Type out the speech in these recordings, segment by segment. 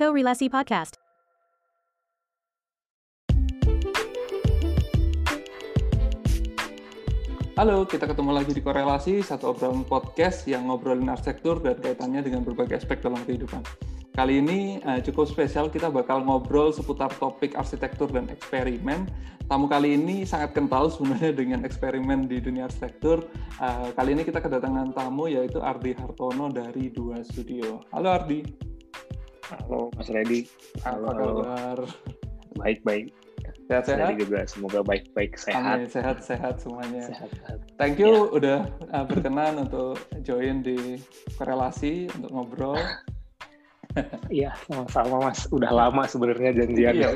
Korelasi Podcast. Halo, kita ketemu lagi di Korelasi, satu obrolan podcast yang ngobrolin arsitektur dan kaitannya dengan berbagai aspek dalam kehidupan. Kali ini uh, cukup spesial, kita bakal ngobrol seputar topik arsitektur dan eksperimen. Tamu kali ini sangat kental sebenarnya dengan eksperimen di dunia arsitektur. Uh, kali ini kita kedatangan tamu yaitu Ardi Hartono dari Dua Studio. Halo Ardi. Halo Mas Redi. Halo, Apa kabar? Baik-baik. Sehat-sehat? juga semoga baik-baik sehat. Amin, sehat-sehat semuanya. Sehat, sehat. Thank you ya. udah uh, berkenan untuk join di korelasi untuk ngobrol. Iya, sama-sama Mas. Udah lama sebenarnya janjian. Iya,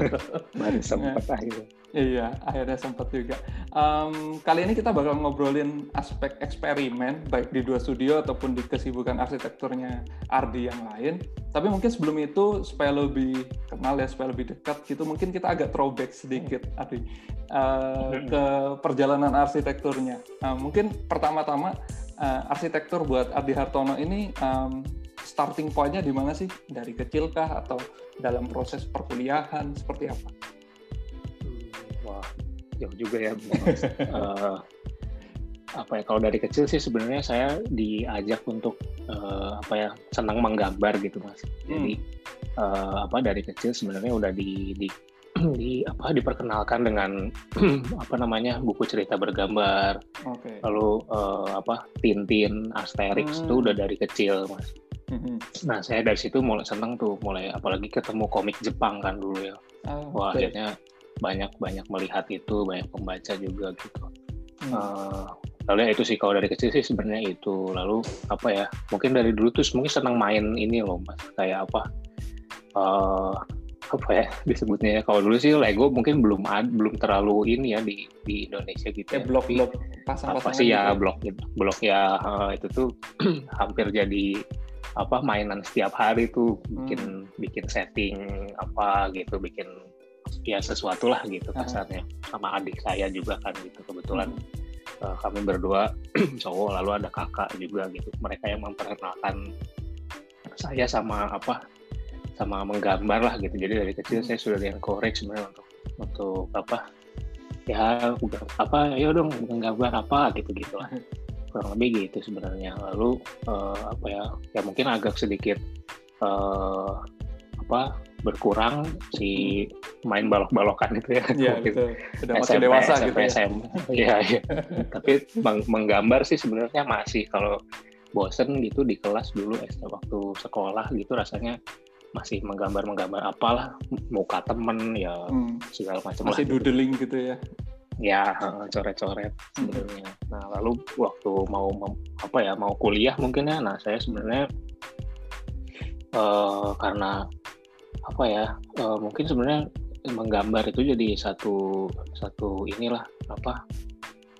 Baru sempat Iya. akhirnya. Iya, akhirnya sempat juga. Um, kali ini kita bakal ngobrolin aspek eksperimen, baik di dua studio ataupun di kesibukan arsitekturnya Ardi yang lain. Tapi mungkin sebelum itu, supaya lebih kenal ya, supaya lebih dekat gitu, mungkin kita agak throwback sedikit, Ardi, uh, ke perjalanan arsitekturnya. Uh, mungkin pertama-tama, uh, arsitektur buat Ardi Hartono ini um, starting point-nya di mana sih? Dari kecil kah atau dalam proses perkuliahan seperti apa? Hmm, Wah, jauh juga ya. Eh, apa ya? Kalau dari kecil sih sebenarnya saya diajak untuk eh, apa ya senang menggambar gitu mas. Jadi eh, apa dari kecil sebenarnya udah di, di di apa diperkenalkan dengan apa namanya buku cerita bergambar Oke. lalu eh, apa Tintin, Asterix Hmm. itu udah dari kecil mas. Nah saya dari situ mulai seneng tuh, mulai apalagi ketemu komik Jepang kan dulu ya. Ah, Wah oke. akhirnya banyak banyak melihat itu, banyak membaca juga gitu. Hmm. Eh, lalu ya itu sih kalau dari kecil sih sebenarnya itu. Lalu apa ya? Mungkin dari dulu tuh mungkin seneng main ini loh mas, kayak apa? eh apa ya disebutnya ya? Kalau dulu sih Lego mungkin belum ad, belum terlalu ini ya di di Indonesia gitu Kayak ya. blok-blok Tapi pasang-pasangan apa sih ya gitu. blok blok ya eh, itu tuh hampir jadi apa mainan setiap hari tuh bikin bikin setting apa gitu bikin ya sesuatu lah gitu kasarnya. Sama adik saya juga kan gitu kebetulan Hmm. eh, kami berdua cowok lalu ada kakak juga gitu. Mereka yang memperkenalkan saya sama apa sama menggambar lah gitu. Jadi dari kecil Hmm. saya sudah di encourage sebenarnya untuk untuk apa ya udah apa ayo dong menggambar apa gitu gitu lah kurang lebih gitu sebenarnya lalu eh, apa ya ya mungkin agak sedikit eh, apa berkurang si main balok-balokan itu ya Iya Mungkin gitu. Sudah SMP, dewasa SMP, gitu ya. SM. Iya, iya. Tapi meng- menggambar sih sebenarnya masih kalau bosen gitu di kelas dulu waktu sekolah gitu rasanya masih menggambar-menggambar apalah muka temen ya Hmm. segala macam Masih lah. gitu. doodling gitu ya. Ya coret-coret Hmm. sebenarnya. Nah lalu waktu mau mem- apa ya mau kuliah mungkin ya, nah saya sebenarnya eh, karena apa ya eh, mungkin sebenarnya menggambar itu jadi satu satu inilah apa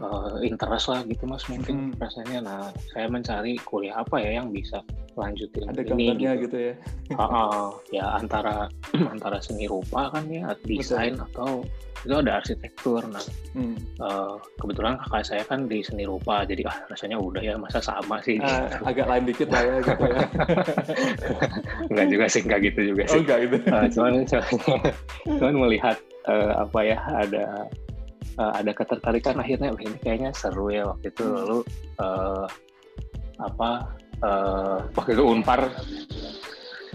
eh, interest lah gitu mas mungkin Hmm. rasanya. Nah saya mencari kuliah apa ya yang bisa lanjutin Ada ini gitu. gitu ya. Ah, ah, ya antara antara seni rupa kan ya desain atau itu ada arsitektur. Nah Hmm. Eh, kebetulan kakak saya kan di seni rupa jadi ah rasanya udah ya masa sama sih Ah, agak lain dikit lah ya gitu ya. nggak juga sih nggak gitu juga Oh sih enggak gitu. Eh, cuman, cuman cuman melihat eh, apa ya ada eh, ada ketertarikan akhirnya "Wah, ini kayaknya seru ya waktu itu Hmm. lalu eh, apa eh, waktu itu unpar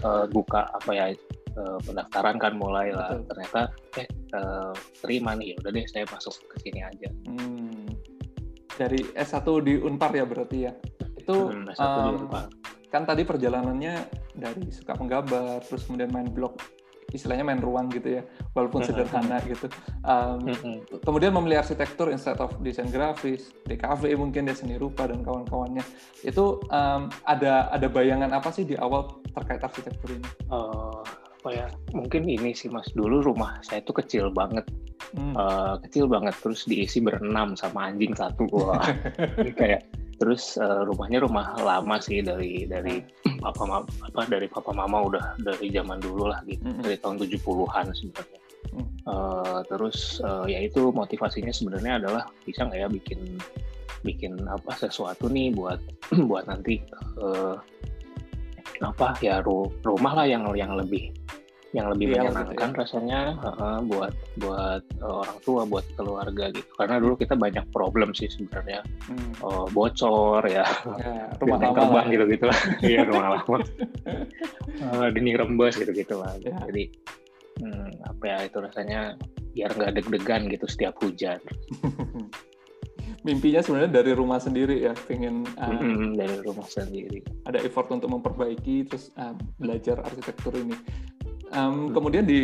eh, buka apa ya eh, pendaftaran kan mulai lah Betul. ternyata eh eh, terima nih udah deh saya masuk ke sini aja Hmm. Dari S1 di Unpar ya berarti ya. Itu Hmm, S1 di em, Unpar. kan tadi perjalanannya dari suka menggambar terus kemudian main blog istilahnya main ruang gitu ya walaupun sederhana gitu. Mm-mm. kemudian memilih arsitektur instead of desain grafis DKV mungkin dia seni rupa dan kawan-kawannya. Itu em, ada ada bayangan apa sih di awal terkait arsitektur ini? Eh, apa ya mungkin ini sih mas. Dulu rumah saya tuh kecil banget. Hmm. Eh, kecil banget terus diisi berenam sama anjing satu wah. Ini kayak terus eh, rumahnya rumah lama sih dari dari papa mama apa dari papa mama udah dari zaman dulu lah gitu Mm-mm. dari tahun 70-an sebenarnya Mm. Eh, terus eh, ya itu motivasinya sebenarnya adalah bisa nggak ya bikin bikin apa sesuatu nih buat buat nanti eh, apa ya ru- rumah lah yang yang lebih yang lebih iya, menyenangkan gitu ya. rasanya uh, buat buat uh, orang tua buat keluarga gitu. Karena dulu kita banyak problem sih sebenarnya. Hmm. uh, bocor ya, ya rumah terbang gitu gitu lah. iya rumah lama. Uh, dinding rembes gitu gitu lah ya. jadi hmm, apa ya itu rasanya biar nggak deg-degan gitu setiap hujan. Mimpinya sebenarnya dari rumah sendiri ya pengen uh, mm-hmm, dari rumah sendiri. ada effort untuk memperbaiki terus uh, belajar arsitektur ini Um, kemudian di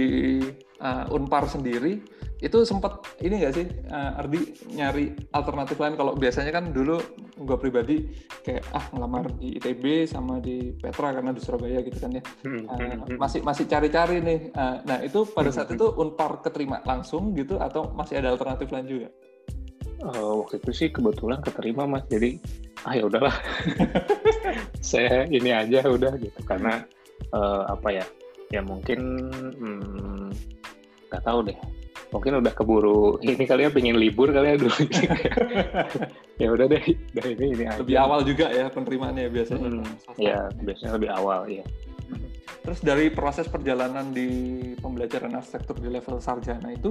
uh, Unpar sendiri itu sempat ini nggak sih uh, Ardi nyari alternatif lain? Kalau biasanya kan dulu gue pribadi kayak ah ngelamar di ITB sama di Petra karena di Surabaya gitu kan ya. Uh, masih masih cari-cari nih. Uh, nah itu pada saat itu Unpar keterima langsung gitu atau masih ada alternatif lain juga? Uh, waktu itu sih kebetulan keterima mas. Jadi ah ya udahlah. Saya ini aja udah gitu. Karena uh, apa ya ya mungkin hmm, nggak hmm, tahu deh. Mungkin udah keburu ini kali ya pengen libur kali ya dulu. Ya udah deh udah ini ini aja. lebih awal juga ya penerimaannya biasanya. Hmm, ya biasanya lebih awal ya Terus dari proses perjalanan di pembelajaran arsitektur di level sarjana itu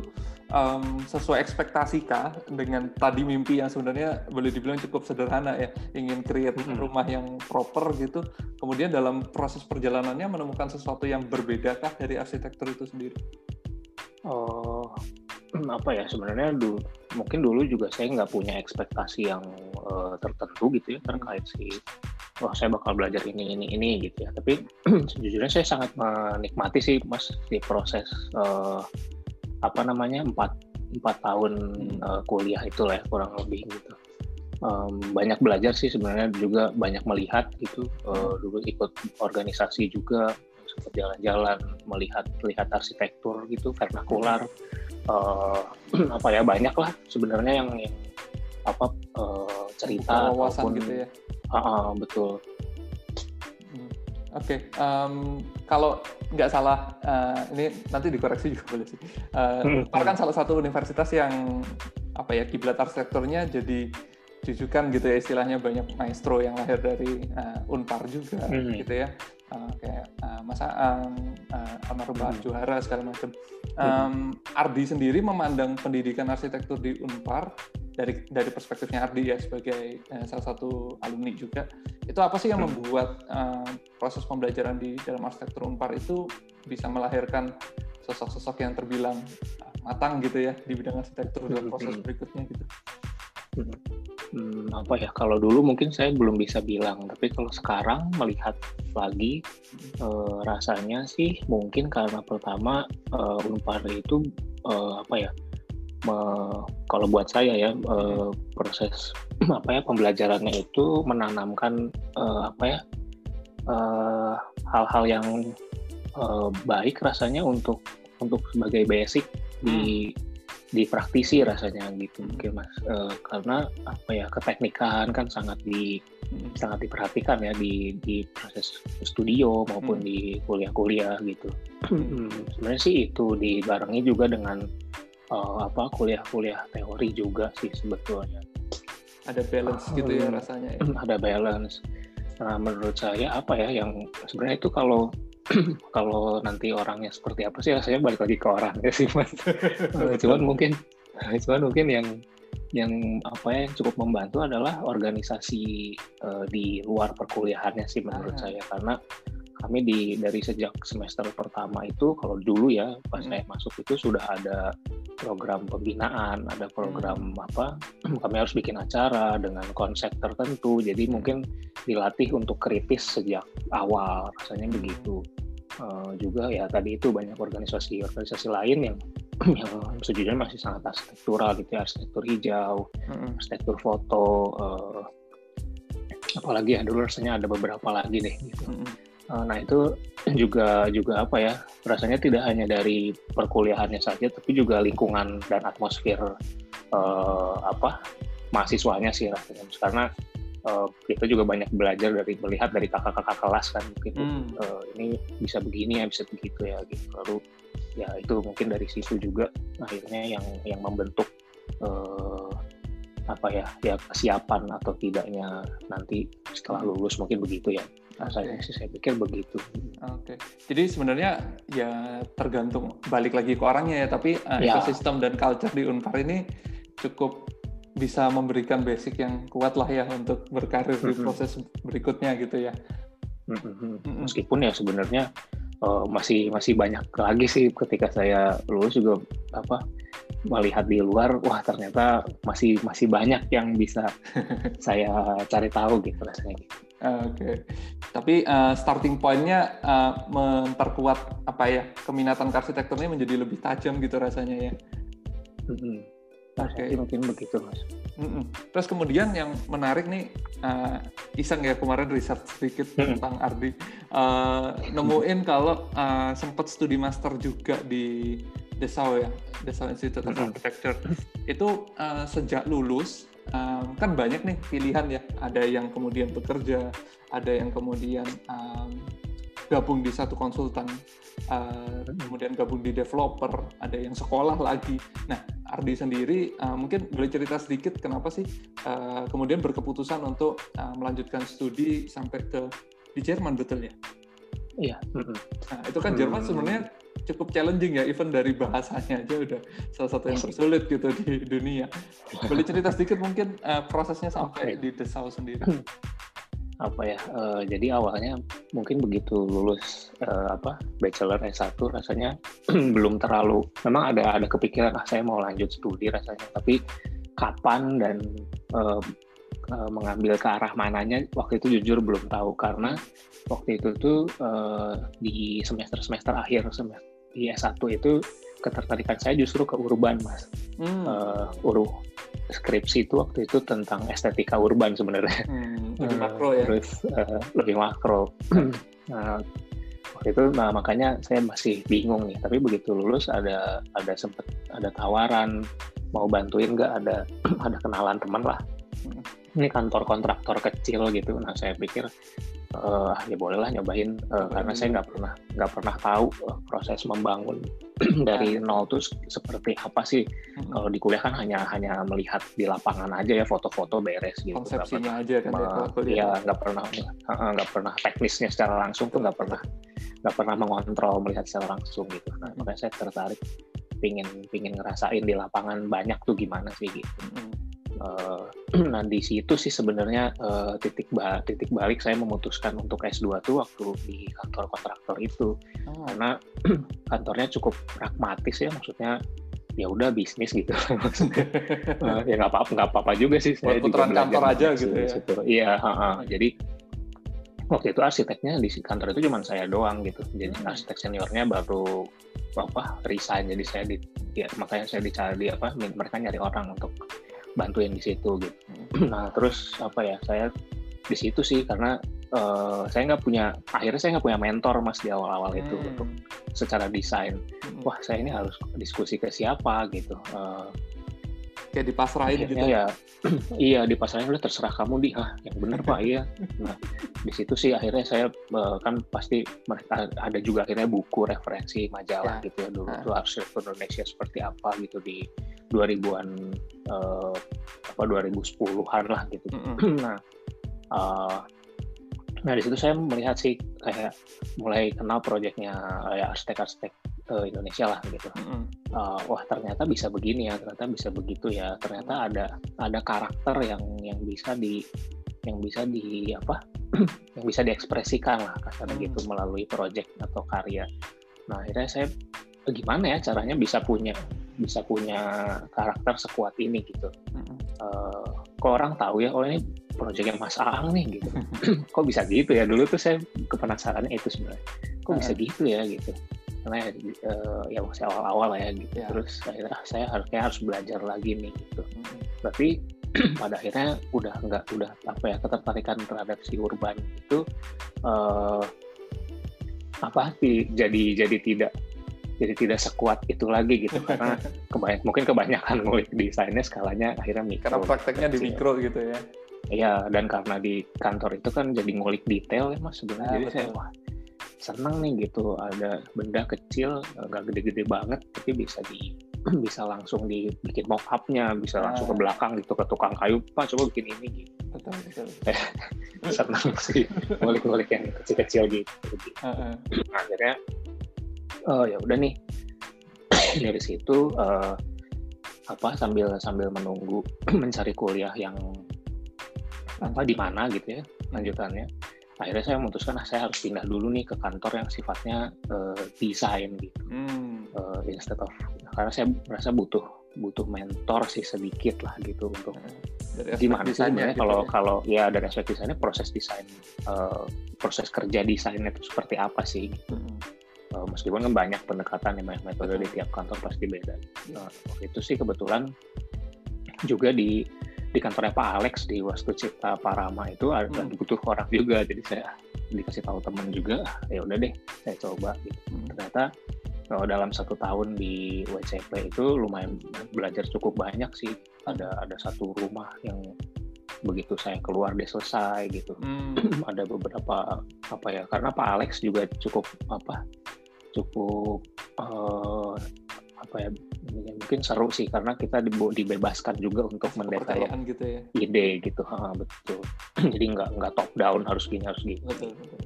um, sesuai ekspektasi kah dengan tadi mimpi yang sebenarnya boleh dibilang cukup sederhana ya, ingin create hmm. rumah yang proper gitu. Kemudian dalam proses perjalanannya menemukan sesuatu yang berbeda kah dari arsitektur itu sendiri? Oh, apa ya sebenarnya dulu mungkin dulu juga saya nggak punya ekspektasi yang uh, tertentu gitu ya terkait si wah saya bakal belajar ini ini ini gitu ya. Tapi sejujurnya saya sangat menikmati sih mas di proses uh, apa namanya empat empat tahun uh, kuliah itu lah ya, kurang lebih gitu. Um, banyak belajar sih sebenarnya juga banyak melihat gitu uh, dulu ikut organisasi juga sempat jalan-jalan melihat lihat arsitektur gitu vernakular uh, apa ya banyak lah sebenarnya yang, yang apa uh, cerita wawasan gitu ya uh, betul. Hmm. Oke, okay. um, kalau nggak salah, uh, ini nanti dikoreksi juga boleh sih. Uh, kan salah satu universitas yang apa ya kiblat arsitekturnya jadi jujukan gitu ya istilahnya banyak maestro yang lahir dari uh, Unpar juga hmm. gitu ya uh, kayak uh, Mas Aang, uh, almarhum hmm. Juara segala macam. Um, Ardi sendiri memandang pendidikan arsitektur di Unpar dari dari perspektifnya Ardi ya sebagai eh, salah satu alumni juga itu apa sih yang hmm. membuat uh, proses pembelajaran di dalam arsitektur Unpar itu bisa melahirkan sosok-sosok yang terbilang uh, matang gitu ya di bidang arsitektur dalam proses hmm. berikutnya gitu. Hmm, apa ya kalau dulu mungkin saya belum bisa bilang tapi kalau sekarang melihat lagi uh, rasanya sih mungkin karena pertama uh, Unpar itu uh, apa ya me, kalau buat saya ya uh, proses apa ya pembelajarannya itu menanamkan uh, apa ya hal-hal uh, yang uh, baik rasanya untuk untuk sebagai basic di hmm. Di praktisi rasanya gitu mungkin mas uh, karena apa ya keteknikan kan sangat di hmm. sangat diperhatikan ya di di proses studio maupun hmm. di kuliah-kuliah gitu hmm. sebenarnya sih itu dibarengi juga dengan uh, apa kuliah-kuliah teori juga sih sebetulnya. Ada balance gitu ya hmm. rasanya. Ya? Ada balance. Nah, menurut saya apa ya yang sebenarnya itu kalau kalau nanti orangnya seperti apa sih rasanya balik lagi ke orangnya sih mas. cuman mungkin cuman mungkin yang yang apa ya yang cukup membantu adalah organisasi uh, di luar perkuliahannya sih menurut ah. saya karena kami di dari sejak semester pertama itu kalau dulu ya pas hmm. saya masuk itu sudah ada program pembinaan, ada program hmm. apa kami harus bikin acara dengan konsep tertentu. Jadi mungkin dilatih untuk kritis sejak awal rasanya hmm. begitu. Uh, juga ya tadi itu banyak organisasi-organisasi lain yang yang sejujurnya masih sangat arsitektural gitu ya, arsitektur hijau, hmm. arsitektur foto, uh, apalagi ya dulu rasanya ada beberapa lagi deh gitu. Hmm nah itu juga juga apa ya rasanya tidak hanya dari perkuliahannya saja tapi juga lingkungan dan atmosfer uh, apa mahasiswanya sih rasanya. Karena uh, kita juga banyak belajar dari melihat dari kakak-kakak kelas kan mungkin hmm. uh, ini bisa begini ya bisa begitu ya gitu. Lalu ya itu mungkin dari situ juga akhirnya yang yang membentuk uh, apa ya ya kesiapan atau tidaknya nanti setelah lulus mungkin begitu ya rasanya sih saya pikir begitu. Oke, jadi sebenarnya ya tergantung balik lagi ke orangnya ya, tapi uh, ya. ekosistem dan culture di Unpar ini cukup bisa memberikan basic yang kuat lah ya untuk berkarir di proses berikutnya gitu ya. Meskipun ya sebenarnya uh, masih masih banyak lagi sih ketika saya lulus juga apa melihat di luar, wah ternyata masih masih banyak yang bisa saya cari tahu gitu rasanya. Oke, okay. tapi uh, starting pointnya uh, memperkuat apa ya keminatan arsitektur ini menjadi lebih tajam gitu rasanya ya. Mm-hmm. Oke, okay. mungkin begitu mas. Mm-mm. Terus kemudian yang menarik nih, uh, iseng ya kemarin riset sedikit tentang Ardi, uh, nemuin kalau uh, sempat studi master juga di Dessau ya, Dessau Institute of. Architecture. Itu uh, sejak lulus um, kan banyak nih pilihan ya, ada yang kemudian bekerja, ada yang kemudian um, gabung di satu konsultan, uh, kemudian gabung di developer, ada yang sekolah lagi. Nah, Ardi sendiri uh, mungkin boleh cerita sedikit kenapa sih uh, kemudian berkeputusan untuk uh, melanjutkan studi sampai ke di Jerman betul ya? Iya. Nah, itu kan Jerman hmm. sebenarnya cukup challenging ya, even dari bahasanya aja udah salah satu yang tersulit gitu di dunia. Boleh cerita sedikit mungkin uh, prosesnya sampai okay. di Dessau sendiri? apa ya uh, jadi awalnya mungkin begitu lulus uh, apa bachelor S1 rasanya belum terlalu memang ada ada kepikiran ah saya mau lanjut studi rasanya tapi kapan dan uh, uh, mengambil ke arah mananya waktu itu jujur belum tahu karena waktu itu tuh uh, di semester semester akhir semester di S1 itu ketertarikan saya justru ke urban mas. Hmm. uh, uruh skripsi itu waktu itu tentang estetika urban sebenarnya. Hmm, lebih makro ya? terus uh, lebih makro. Nah, waktu itu nah makanya saya masih bingung nih. Tapi begitu lulus ada ada sempet ada tawaran mau bantuin nggak? Ada ada kenalan teman lah. Hmm. ini kantor kontraktor kecil gitu. Nah saya pikir uh, ya bolehlah nyobain uh, karena saya nggak pernah nggak pernah tahu uh, proses membangun dari nol tuh seperti apa sih. Hmm. kalau di kuliah kan hanya hanya melihat di lapangan aja ya foto-foto beres gitu konsepsinya aja kan ya nggak pernah nggak pernah. Teknisnya secara langsung tuh nggak pernah nggak pernah mengontrol melihat secara langsung gitu. Nah, makanya saya tertarik pingin pingin ngerasain di lapangan banyak tuh gimana sih gitu. Hmm Uh, nah di situ sih sebenarnya uh, titik ba titik balik saya memutuskan untuk S2 tuh waktu di kantor kontraktor itu. Oh. karena kantornya cukup pragmatis ya maksudnya ya udah bisnis gitu. Maksudnya uh, ya nggak apa-apa nggak apa-apa juga sih saya putaran kantor aja gitu ya. iya uh, uh, jadi waktu itu arsiteknya di kantor itu cuma saya doang gitu. Jadi hmm. arsitek seniornya baru apa resign. Jadi saya di ya makanya saya dicari apa mereka nyari orang untuk bantuin di situ gitu. Nah terus apa ya saya di situ sih karena uh, saya nggak punya akhirnya saya nggak punya mentor mas di awal-awal hmm. itu untuk secara desain. Hmm. Wah saya ini harus diskusi ke siapa gitu. Uh, kayak dipasrahin gitu ya iya dipasrahin udah terserah kamu di ah yang bener pak iya nah di situ sih akhirnya saya uh, kan pasti ada juga akhirnya buku referensi majalah ya. gitu ya dulu tuh harus Indonesia seperti apa gitu di 2000-an uh, apa 2010-an lah gitu. Mm -hmm. nah, uh, nah di situ saya melihat sih kayak mulai kenal proyeknya ya arsitek-arsitek uh, Indonesia lah gitu. Mm -hmm. uh, wah ternyata bisa begini ya, ternyata bisa begitu ya, ternyata ada ada karakter yang yang bisa di yang bisa di apa yang bisa diekspresikan lah kasar mm. gitu melalui proyek atau karya. Nah akhirnya saya gimana ya caranya bisa punya bisa punya karakter sekuat ini gitu. Mm-hmm. Uh, kok orang tahu ya, oh ini proyeknya Mas Aang nih gitu. kok bisa gitu ya? Dulu tuh saya kepenasarannya itu sebenarnya. Kok bisa gitu ya gitu. Karena uh, ya masih awal-awal ya gitu. Yeah. Terus akhirnya saya harusnya harus belajar lagi nih gitu. Mm-hmm. Tapi pada akhirnya udah nggak udah apa ya ketertarikan terhadap si urban itu uh, apa jadi jadi tidak jadi tidak sekuat itu lagi gitu karena kebanyak mungkin kebanyakan ngulik desainnya skalanya akhirnya mikro karena prakteknya di mikro gitu ya iya dan karena di kantor itu kan jadi ngulik detail ya mas sebenarnya ah, jadi betul. saya wah seneng nih gitu ada benda kecil nggak gede-gede banget tapi bisa di bisa langsung dibikin mock upnya bisa langsung ke ah. belakang gitu ke tukang kayu pak coba bikin ini gitu betul betul senang sih ngulik-ngulik yang kecil-kecil gitu. Uh-uh. Nah, akhirnya oh ya udah nih dari situ uh, apa sambil sambil menunggu mencari kuliah yang apa di mana gitu ya lanjutannya akhirnya saya memutuskan ah, saya harus pindah dulu nih ke kantor yang sifatnya uh, desain gitu hmm. uh, instead of karena saya merasa butuh butuh mentor sih sedikit lah gitu untuk dari gimana sih sebenarnya gitu kalau ya. kalau ya dari aspek desainnya proses desain uh, proses kerja desainnya itu seperti apa sih gitu. hmm. uh, meskipun kan banyak pendekatan yang banyak metode di tiap kantor pasti beda uh, itu sih kebetulan juga di di kantornya Pak Alex di Wastu Cipta Parama itu ada hmm. butuh orang juga jadi saya dikasih tahu teman juga ya udah deh saya coba gitu. Hmm. ternyata kalau dalam satu tahun di WCP itu lumayan belajar cukup banyak sih ada ada satu rumah yang begitu saya keluar dia selesai gitu hmm. ada beberapa apa ya karena Pak Alex juga cukup apa cukup uh, apa ya mungkin seru sih karena kita dibebaskan juga untuk mendevelop gitu ya. ide gitu. Ha, betul. Jadi nggak nggak top down harus gini harus gini. Betul, betul.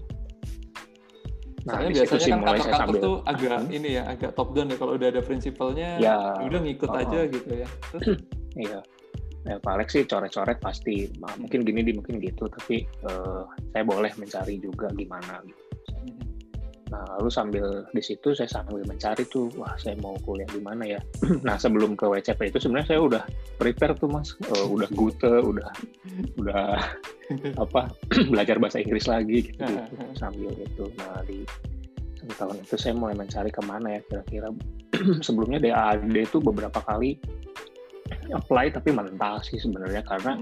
Nah, Soalnya biasanya kan kantor-kantor tuh agak hmm. ini ya agak top down ya kalau udah ada prinsipalnya ya, udah ngikut oh, aja gitu ya. Iya. Ya, Pak Alex sih coret-coret pasti. Mungkin gini di mungkin gitu tapi uh, saya boleh mencari juga gimana gitu Nah, lalu sambil di situ saya sambil mencari tuh, wah saya mau kuliah di mana ya. nah, sebelum ke WCP itu sebenarnya saya udah prepare tuh mas, uh, udah gute, udah udah apa belajar bahasa Inggris lagi gitu, gitu sambil itu. Nah di satu tahun itu saya mulai mencari ke mana ya kira-kira. Sebelumnya DAAD itu beberapa kali apply tapi mental sih sebenarnya karena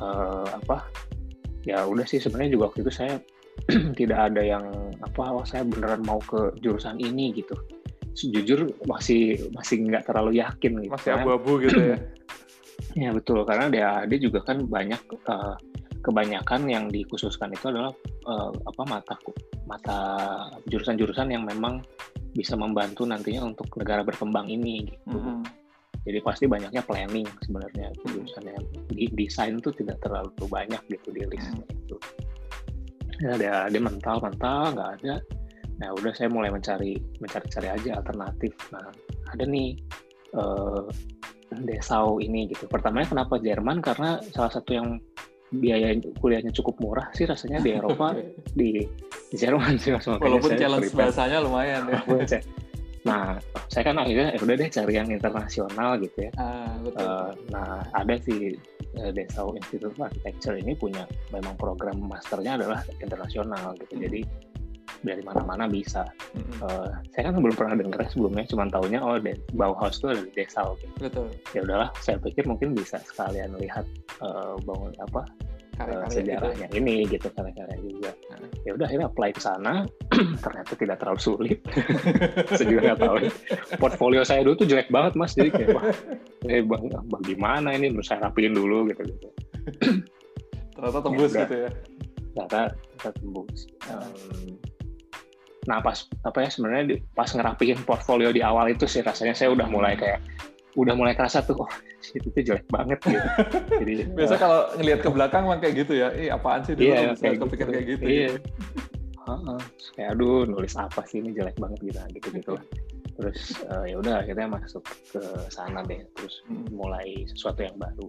uh, apa ya udah sih sebenarnya juga waktu itu saya tidak ada yang apa oh, saya beneran mau ke jurusan ini gitu jujur masih masih nggak terlalu yakin gitu masih abu-abu gitu ya ya betul karena dia dia juga kan banyak uh, kebanyakan yang dikhususkan itu adalah uh, apa mata mata jurusan-jurusan yang memang bisa membantu nantinya untuk negara berkembang ini gitu. Mm -hmm. Jadi pasti banyaknya planning sebenarnya jurusannya di desain tuh tidak terlalu banyak gitu di list mm -hmm. Ya ada ada mental mental nggak ada. Nah udah saya mulai mencari mencari-cari aja alternatif. Nah ada nih uh, Desau ini gitu. Pertamanya kenapa Jerman? Karena salah satu yang biaya kuliahnya cukup murah sih rasanya di Eropa. Di, di Jerman sih mas walaupun challenge bahasanya lumayan ya nah saya kan akhirnya ya udah deh cari yang internasional gitu ya ah, betul. Uh, nah ada sih uh, Dessau Institute of Architecture ini punya memang program masternya adalah internasional gitu hmm. jadi dari mana-mana bisa. Mm-hmm. Uh, saya kan belum pernah dengar sebelumnya, cuma tahunya oh de- Bauhaus itu ada di Dessau. Gitu. Betul. Ya udahlah, saya pikir mungkin bisa sekalian lihat uh, bangun apa karya-karya uh, sejarahnya gitu. ini gitu karya-karya juga. Nah. Ya udah akhirnya apply ke sana, ternyata tidak terlalu sulit. saya juga nggak tahu. Portfolio saya dulu tuh jelek banget mas, jadi kayak wah, eh, bang, bagaimana ini? Terus saya rapiin dulu gitu gitu. ternyata tembus ya, gitu ya. Ternyata, ternyata tembus. Um, nah pas apa ya sebenarnya pas ngerapiin portfolio di awal itu sih rasanya saya udah mulai kayak udah mulai kerasa tuh oh itu tuh jelek banget gitu. Jadi biasa uh, kalau ngelihat ke belakang mah kayak gitu ya. Eh apaan sih dulu iya, kayak kepikir gitu. kayak gitu. Iya. Gitu. Uh, kayak aduh nulis apa sih ini jelek banget gitu gitu gitu lah. Terus uh, ya udah akhirnya masuk ke sana deh. Terus hmm. mulai sesuatu yang baru.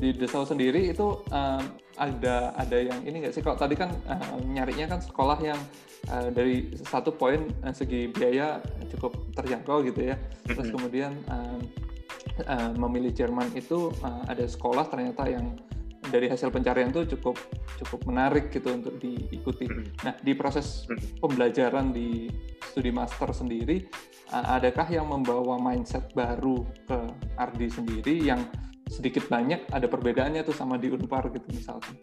Di Desau sendiri itu um, ada ada yang ini nggak sih? Kalau tadi kan uh, nyarinya kan sekolah yang uh, dari satu poin uh, segi biaya cukup terjangkau gitu ya. Terus kemudian uh, uh, memilih Jerman itu uh, ada sekolah ternyata yang dari hasil pencarian itu cukup cukup menarik gitu untuk diikuti. Nah di proses pembelajaran di studi master sendiri, uh, adakah yang membawa mindset baru ke Ardi sendiri yang sedikit banyak ada perbedaannya tuh sama di Unpar gitu misalnya?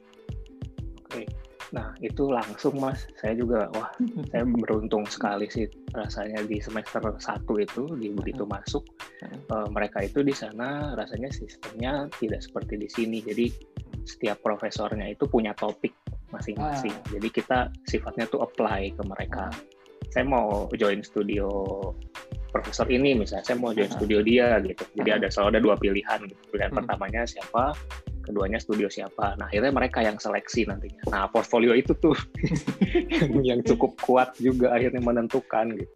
Oke, nah itu langsung mas, saya juga wah saya beruntung sekali sih rasanya di semester satu itu di begitu masuk uh, mereka itu di sana rasanya sistemnya tidak seperti di sini, jadi setiap profesornya itu punya topik masing-masing, ah. jadi kita sifatnya tuh apply ke mereka. Saya mau join studio profesor ini misalnya saya mau join studio dia gitu. Jadi ada selalu ada dua pilihan gitu. pilihan hmm. pertamanya siapa keduanya studio siapa. Nah akhirnya mereka yang seleksi nantinya. Nah portfolio itu tuh yang cukup kuat juga akhirnya menentukan gitu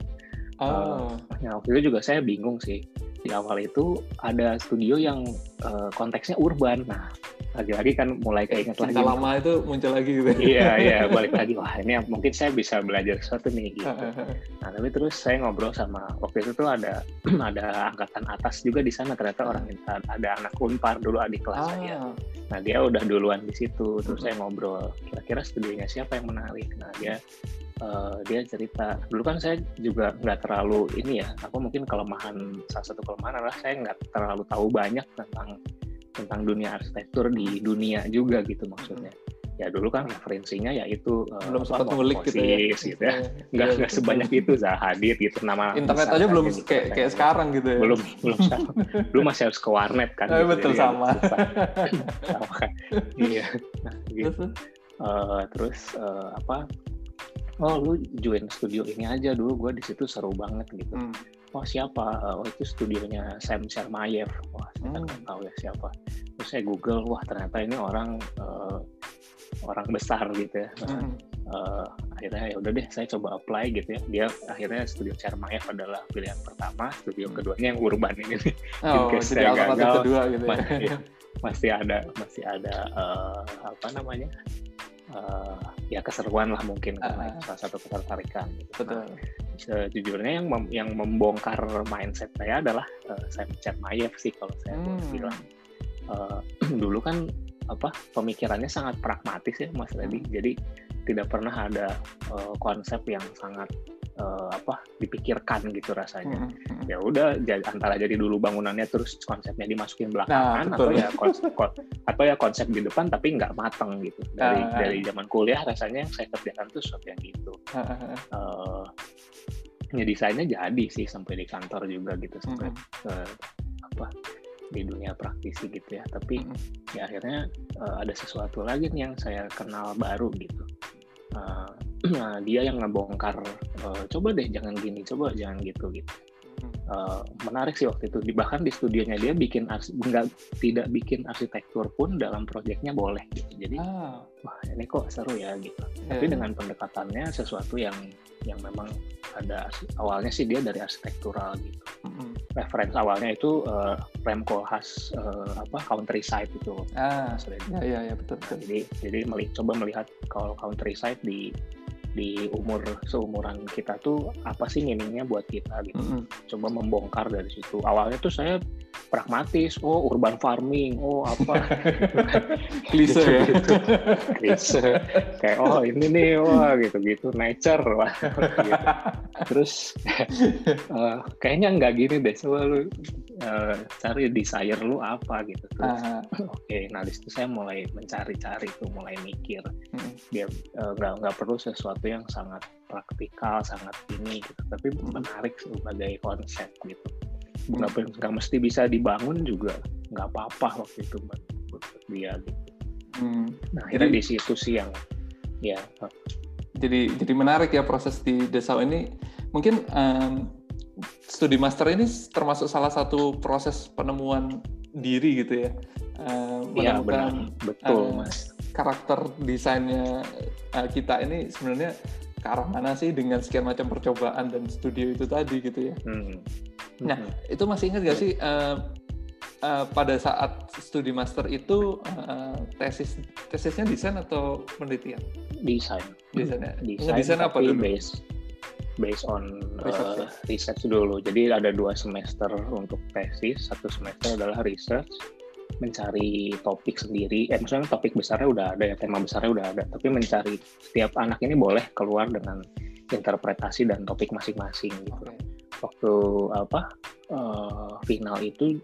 oh. uh, nah waktu itu juga saya bingung sih di awal itu ada studio yang uh, konteksnya urban. Nah, lagi-lagi kan mulai keinget lagi. lama itu muncul lagi gitu. iya, iya, balik lagi. Wah, ini mungkin saya bisa belajar sesuatu nih gitu. nah, tapi terus saya ngobrol sama waktu itu tuh ada ada angkatan atas juga di sana ternyata orang ada anak Unpar dulu adik kelas ah. saya. Nah, dia udah duluan di situ. Terus saya ngobrol, kira-kira studionya siapa yang menarik. Nah, dia uh, dia cerita. Dulu kan saya juga nggak terlalu ini ya aku mungkin kelemahan salah satu kelemahan adalah saya nggak terlalu tahu banyak tentang tentang dunia arsitektur di dunia juga gitu maksudnya. Ya dulu kan referensinya ya itu uh, belum sempat ngulik gitu ya. Gitu ya. Nggak ya, nggak sebanyak itu Zahadid gitu nama internet aja belum gitu, kayak kayak sekarang gitu ya. Belum belum belum masih harus ke warnet kan eh, gitu, betul jadi sama. Sama. Kan iya. Nah, gitu. terus, uh, terus uh, apa oh lu join studio ini aja dulu gue di situ seru banget gitu. Hmm. oh siapa? Oh itu studionya Sam Sharmayev wah saya kan nggak tahu ya siapa. Terus saya google wah ternyata ini orang uh, orang besar gitu ya. Nah, hmm. uh, akhirnya ya udah deh saya coba apply gitu ya. Dia akhirnya studio Sharmayev adalah pilihan pertama studio hmm. keduanya yang urban ini. Nih oh, jadi saya gagal kedua gitu ya. masih, masih ada masih ada uh, apa namanya uh, ya keseruan lah mungkin uh, karena salah satu ketertarikan. Gitu. Betul. Nah, sejujurnya yang mem yang membongkar mindset saya adalah uh, saya Chat Mayev sih kalau saya hmm. boleh bilang. Uh, dulu kan apa pemikirannya sangat pragmatis ya Mas Reddy. Hmm. Jadi tidak pernah ada uh, konsep yang sangat uh, apa dipikirkan gitu rasanya. Hmm, hmm. Ya udah antara jadi dulu bangunannya terus konsepnya dimasukin belakangan nah, atau ya konsep atau ya konsep di depan tapi nggak matang gitu. Dari uh, dari zaman kuliah rasanya yang saya kerjakan tuh sesuatu yang gitu. Uh, uh, uh, ya desainnya jadi sih sampai di kantor juga gitu sampai hmm. uh, apa di dunia praktisi gitu ya tapi hmm. ya akhirnya uh, ada sesuatu lagi nih yang saya kenal baru gitu uh, nah dia yang ngebongkar uh, coba deh jangan gini coba jangan gitu gitu uh, menarik sih waktu itu bahkan di studionya dia bikin nggak tidak bikin arsitektur pun dalam proyeknya boleh gitu jadi ah. wah ini kok seru ya gitu yeah. tapi dengan pendekatannya sesuatu yang yang memang ada awalnya sih dia dari arsitektural gitu mm-hmm. reference awalnya itu uh, Remco khas uh, apa countryside itu ah ya ya, ya betul, betul. Nah, jadi jadi meli coba melihat kalau countryside di di umur seumuran kita tuh apa sih meaningnya buat kita gitu mm -hmm. coba membongkar dari situ awalnya tuh saya pragmatis oh urban farming oh apa klise ya gitu. klise kayak oh ini nih wah gitu gitu nature wah gitu. terus uh, kayaknya nggak gini deh coba lu uh, cari desire lu apa gitu terus uh oke okay, nah di situ saya mulai mencari-cari tuh mulai mikir hmm. dia uh, nggak perlu sesuatu yang sangat praktikal, sangat ini gitu. Tapi menarik sebagai konsep gitu. Nggak, hmm. nggak mesti bisa dibangun juga nggak apa-apa waktu itu buat, buat dia gitu. Hmm. Nah akhirnya di situ sih yang ya. Jadi jadi menarik ya proses di Desau ini. Mungkin um, studi master ini termasuk salah satu proses penemuan diri gitu ya. Uh, iya benar, betul uh, mas karakter desainnya uh, kita ini sebenarnya ke arah mana sih dengan sekian macam percobaan dan studio itu tadi gitu ya. Hmm. Nah hmm. itu masih ingat gak sih uh, uh, pada saat studi master itu uh, tesis tesisnya desain atau penelitian? Desain. Desain ya. Desain, desain apa dulu? Base based on research, uh, research dulu. Jadi ada dua semester untuk tesis, satu semester adalah research, mencari topik sendiri, eh maksudnya topik besarnya udah ada ya, tema besarnya udah ada, tapi mencari setiap anak ini boleh keluar dengan interpretasi dan topik masing-masing gitu. Waktu apa uh, final itu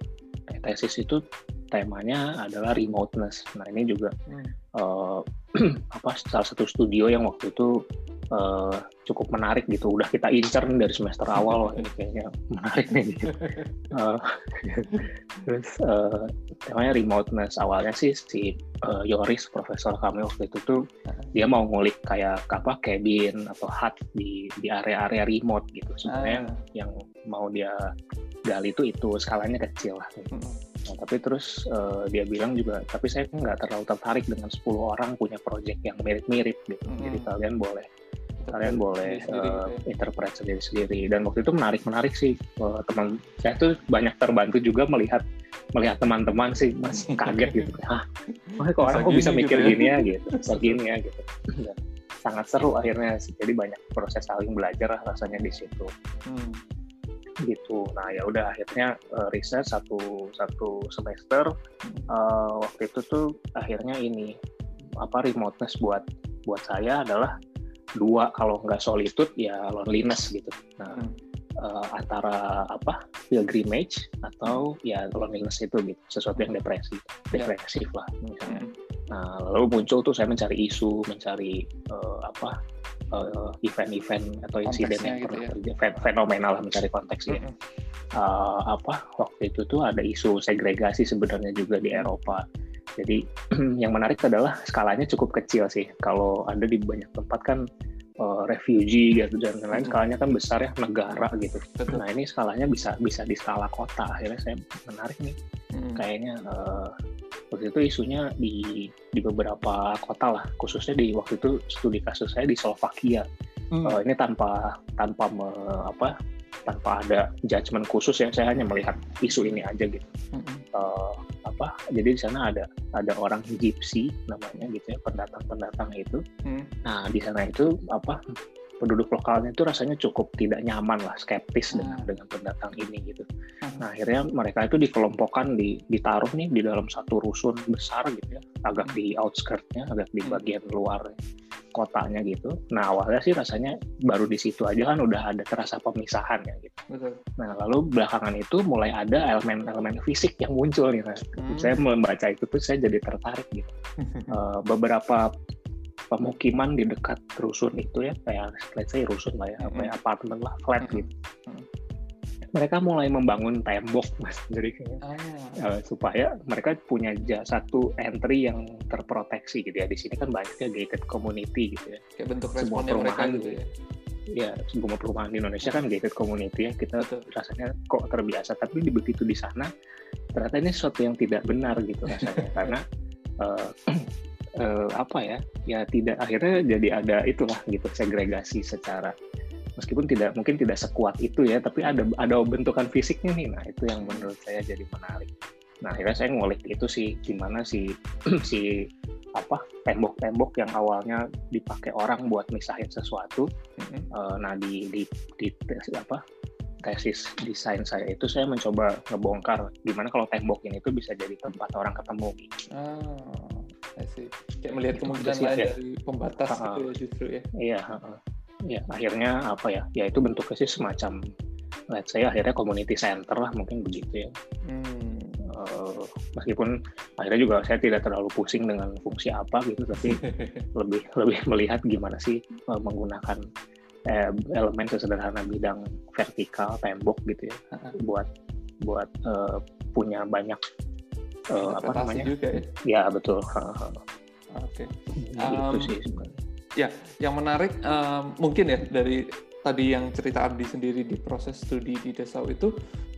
eh, tesis itu temanya adalah remoteness. Nah ini juga hmm. uh, apa salah satu studio yang waktu itu uh, cukup menarik gitu. Udah kita incer dari semester awal, ini kayaknya menarik nih. Gitu. Uh, terus uh, temanya remoteness awalnya sih si uh, Yoris Profesor kami waktu itu tuh dia mau ngulik kayak apa cabin atau hut di di area-area remote gitu. Sebenarnya ah. yang mau dia gali itu itu skalanya kecil lah. Gitu. Nah, tapi terus uh, dia bilang juga, tapi saya nggak terlalu tertarik dengan 10 orang punya project yang mirip-mirip gitu. Hmm. Jadi kalian boleh kalian boleh uh, interpret sendiri-sendiri dan waktu itu menarik-menarik sih uh, teman saya tuh banyak terbantu juga melihat melihat teman-teman sih mas kaget gitu ah kok orang kok bisa mikir gitu ya? gini ya gitu segini ya gitu sangat seru akhirnya jadi banyak proses saling belajar rasanya di situ hmm. Gitu nah ya udah akhirnya uh, riset satu satu semester uh, waktu itu tuh akhirnya ini apa remoteness buat buat saya adalah dua kalau nggak solitude ya loneliness gitu nah hmm. uh, antara apa pilgrimage atau ya loneliness itu gitu sesuatu yang depresi ya. depresif lah misalnya hmm. nah lalu muncul tuh saya mencari isu mencari uh, apa uh, event-event atau insiden yang gitu pernah ya. terjadi fenomenal lah mencari konteksnya -hmm. uh, apa waktu itu tuh ada isu segregasi sebenarnya juga di Eropa jadi yang menarik adalah skalanya cukup kecil sih. Kalau ada di banyak tempat kan uh, refugee gitu dan lain-lain skalanya kan besar ya negara gitu. Betul. Nah ini skalanya bisa bisa di skala kota. Akhirnya saya menarik nih. Hmm. Kayaknya uh, waktu itu isunya di di beberapa kota lah. Khususnya di waktu itu studi kasus saya di Slovakia. Hmm. Uh, ini tanpa tanpa me, apa tanpa ada judgement khusus ya saya hanya melihat isu ini aja gitu. Hmm. Uh, apa jadi di sana ada ada orang gypsy namanya gitu ya pendatang-pendatang itu hmm. nah di sana itu apa penduduk lokalnya itu rasanya cukup tidak nyaman lah skeptis hmm. dengan dengan pendatang ini gitu hmm. nah akhirnya mereka itu dikelompokkan di ditaruh nih di dalam satu rusun besar gitu ya agak di outskirtnya agak di hmm. bagian luar kotanya gitu. Nah awalnya sih rasanya baru di situ aja kan udah ada terasa pemisahan ya gitu. Betul. Nah lalu belakangan itu mulai ada elemen-elemen fisik yang muncul nih. Nah, hmm. Saya membaca itu tuh saya jadi tertarik gitu. uh, beberapa pemukiman di dekat rusun itu ya kayak let's say rusun lah ya, hmm. apa ya apartemen lah flat hmm. gitu. Hmm mereka mulai membangun tembok mas jadi ah. uh, supaya mereka punya satu entry yang terproteksi gitu ya di sini kan banyaknya gated community gitu ya kayak bentuk semua perumahan gitu ya ya semua perumahan di Indonesia kan gated community ya kita Betul. rasanya kok terbiasa tapi di begitu di sana ternyata ini sesuatu yang tidak benar gitu rasanya karena uh, uh, apa ya ya tidak akhirnya jadi ada itulah gitu segregasi secara meskipun tidak mungkin tidak sekuat itu ya tapi ada ada bentukan fisiknya nih nah itu yang menurut saya jadi menarik nah akhirnya saya ngulik itu sih gimana si si apa tembok-tembok yang awalnya dipakai orang buat misahin sesuatu mm-hmm. uh, nah di di di tes, apa tesis desain saya itu saya mencoba ngebongkar gimana kalau tembok ini itu bisa jadi tempat orang ketemu gitu. Oh, kayak melihat kemungkinan lain ya. dari pembatas uh, itu ya justru ya. Iya, uh, ya akhirnya apa ya? Ya itu bentuknya sih semacam let's say akhirnya community center lah mungkin begitu ya. Hmm. uh, meskipun akhirnya juga saya tidak terlalu pusing dengan fungsi apa gitu tapi lebih lebih melihat gimana sih uh, menggunakan eh, elemen sesederhana bidang vertikal tembok gitu ya. Buat buat uh, punya banyak uh, apa namanya juga ya, ya betul oke okay. um, itu sih sebenarnya Ya, yang menarik um, mungkin ya dari tadi yang cerita Ardi sendiri di proses studi di Desa itu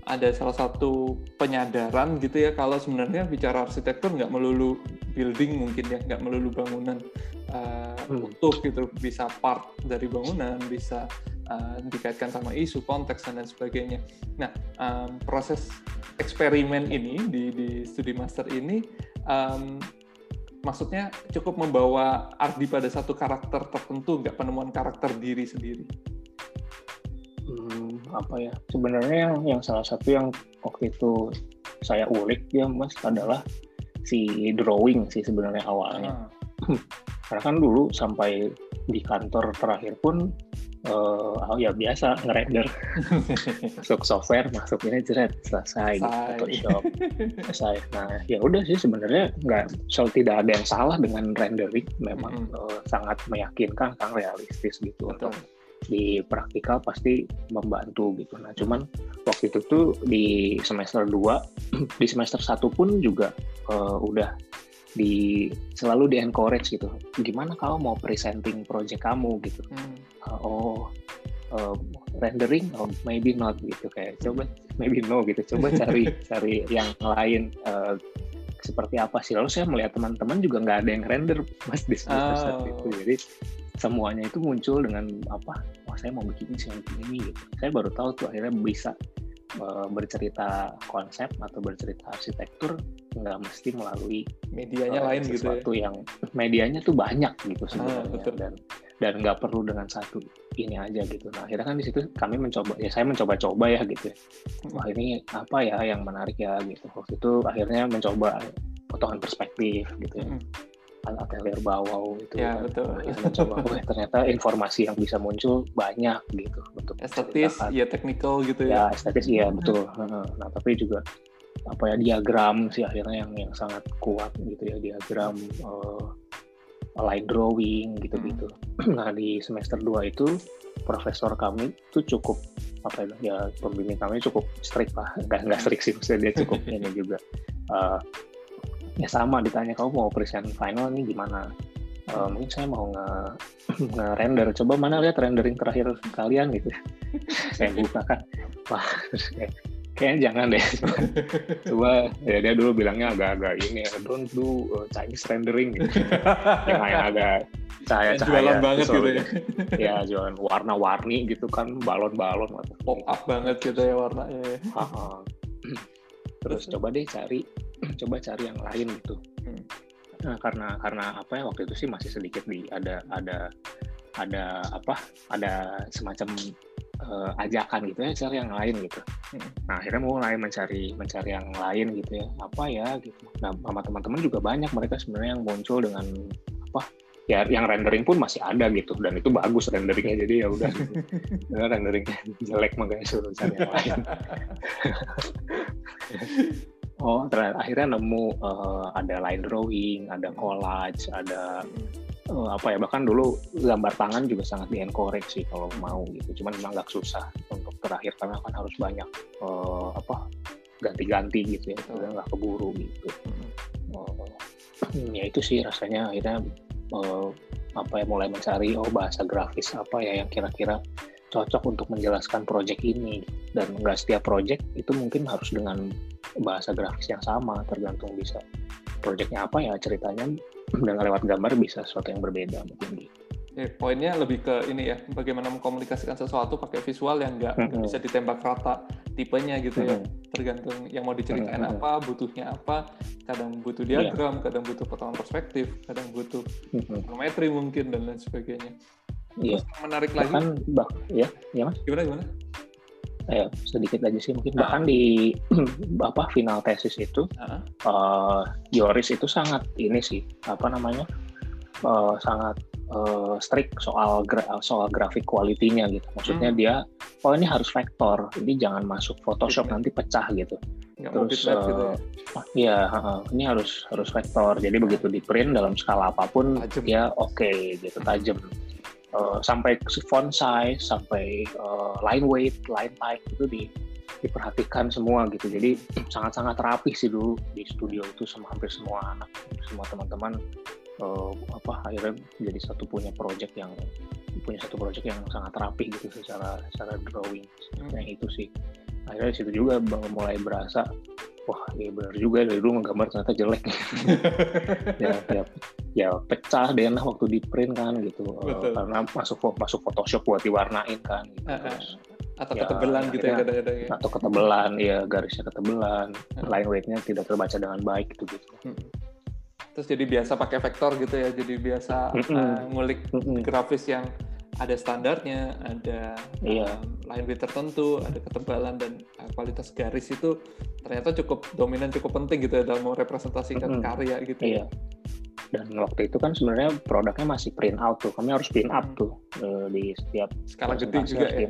ada salah satu penyadaran gitu ya kalau sebenarnya bicara arsitektur nggak melulu building mungkin ya nggak melulu bangunan uh, hmm. utuh gitu bisa part dari bangunan bisa uh, dikaitkan sama isu konteks dan lain sebagainya. Nah um, proses eksperimen ini di di studi master ini um, maksudnya cukup membawa Ardi pada satu karakter tertentu, nggak penemuan karakter diri sendiri? Hmm, apa ya? Sebenarnya yang, yang salah satu yang waktu itu saya ulik ya mas adalah si drawing sih sebenarnya awalnya. Ah. Karena kan dulu sampai di kantor terakhir pun uh, oh ya biasa ngerender masuk software masuk ini jerat selesai gitu, Photoshop selesai nah ya udah sih sebenarnya nggak so tidak ada yang salah dengan rendering memang mm -hmm. uh, sangat meyakinkan sangat realistis gitu Betul. untuk di praktikal pasti membantu gitu. Nah, cuman waktu itu tuh di semester 2, di semester 1 pun juga uh, udah di selalu di encourage gitu. Gimana kalau mau presenting project kamu gitu? Hmm. Uh, oh, uh, rendering, oh maybe not gitu kayak coba maybe no gitu. Coba cari cari yang lain. Uh, seperti apa sih? Lalu saya melihat teman-teman juga nggak ada yang render mas di semester oh. itu. Jadi semuanya itu muncul dengan apa? Wah saya mau bikin ini, saya bikin ini gitu. Saya baru tahu tuh akhirnya bisa bercerita konsep atau bercerita arsitektur nggak mesti melalui medianya uh, lain gitu ya. yang medianya tuh banyak gitu ah, sebenarnya ah, betul. dan dan nggak perlu dengan satu ini aja gitu. Nah akhirnya kan di situ kami mencoba ya saya mencoba-coba ya gitu. Ya. Wah ini apa ya yang menarik ya gitu. Waktu itu akhirnya mencoba potongan perspektif gitu ya. Hmm atelier bawah itu ya, kan. betul. Akhirnya mencoba oh ternyata informasi yang bisa muncul banyak gitu untuk estetis ya teknikal gitu ya ya estetis iya betul nah tapi juga apa ya diagram sih akhirnya yang yang sangat kuat gitu ya diagram uh, line drawing gitu-gitu. Hmm. Nah di semester 2 itu profesor kami itu cukup apa ya, ya pembimbing kami cukup strict lah, nggak nggak strict sih maksudnya dia cukup ini juga. Uh, ya sama ditanya kamu mau present final nih gimana? Uh, mungkin saya mau nge, nge render coba mana lihat rendering terakhir kalian gitu. Saya buka kan. Wah kayaknya jangan deh. Coba ya dia dulu bilangnya agak-agak ini ya don't do uh, Chinese rendering. Gitu. Yang kayak agak cahaya-cahaya jualan banget gitu ya. Ya jualan warna-warni gitu kan balon-balon. Pop up banget gitu ya warnanya ya. terus? coba deh cari coba cari yang lain gitu hmm. nah, karena karena apa ya waktu itu sih masih sedikit di ada ada ada apa ada semacam uh, ajakan gitu ya cari yang lain gitu. Hmm. Nah akhirnya mulai mencari mencari yang lain gitu ya apa ya gitu. Nah sama teman-teman juga banyak mereka sebenarnya yang muncul dengan apa ya yang rendering pun masih ada gitu dan itu bagus renderingnya jadi ya udah gitu. ya, renderingnya jelek makanya suruh cari yang lain. oh ternyata akhirnya nemu uh, ada line drawing, ada collage, ada uh, apa ya bahkan dulu gambar tangan juga sangat di encourage sih kalau mau gitu. Cuman memang agak susah untuk terakhir karena kan harus banyak uh, apa ganti-ganti gitu ya udah nggak keburu gitu. Uh, ya itu sih rasanya akhirnya uh, apa ya mulai mencari oh bahasa grafis apa ya yang kira-kira cocok untuk menjelaskan project ini. Dan nggak setiap project itu mungkin harus dengan bahasa grafis yang sama tergantung bisa projectnya apa ya ceritanya dengan lewat gambar bisa sesuatu yang berbeda mungkin gitu. Ya, poinnya lebih ke ini ya, bagaimana mengkomunikasikan sesuatu pakai visual yang nggak mm -hmm. bisa ditembak rata tipenya gitu ya, tergantung yang mau diceritain mm -hmm. apa, butuhnya apa, kadang butuh iya. diagram, yeah. kadang butuh potongan perspektif, kadang butuh mm -hmm. geometri mungkin dan lain sebagainya. Iya. menarik lagi. Bahkan, bah, ya, ya mas. Gimana gimana? Ya sedikit aja sih mungkin bahkan di apa final tesis itu uh. uh, Yoris itu sangat ini sih apa namanya uh, sangat uh, strict soal gra soal grafik kualitinya gitu maksudnya hmm. dia oh ini harus vektor jadi jangan masuk Photoshop okay. nanti pecah gitu Nggak terus uh, gitu ya uh, ini harus harus vektor jadi begitu di print dalam skala apa pun tajam. dia oke okay, gitu tajam uh, sampai font size, sampai uh, line weight, line type itu di, diperhatikan semua gitu. Jadi sangat-sangat rapi sih dulu di studio itu sama hampir semua anak, semua teman-teman uh, apa akhirnya jadi satu punya project yang punya satu project yang sangat rapi gitu secara secara drawing. Hmm. Yang itu sih akhirnya situ juga mulai berasa wah ya benar juga dari dulu menggambar ternyata jelek ya, ya ya pecah deh nah waktu di print kan gitu Uh, karena masuk masuk Photoshop buat diwarnain kan gitu. Terus, atau ya, ketebelan gitu ya kadang-kadang ya. atau ketebelan ya garisnya ketebelan uh. line weightnya tidak terbaca dengan baik gitu gitu hmm. terus jadi biasa pakai vektor gitu ya jadi biasa mm -hmm. uh, ngulik mm -hmm. grafis yang ada standarnya, ada iya. um, line weight tertentu, ada ketebalan dan uh, kualitas garis itu ternyata cukup dominan, cukup penting gitu ya dalam merepresentasikan mm -hmm. karya gitu. Iya. Dan waktu itu kan sebenarnya produknya masih print out tuh, kami harus print up tuh. uh, di setiap skala gede juga ya.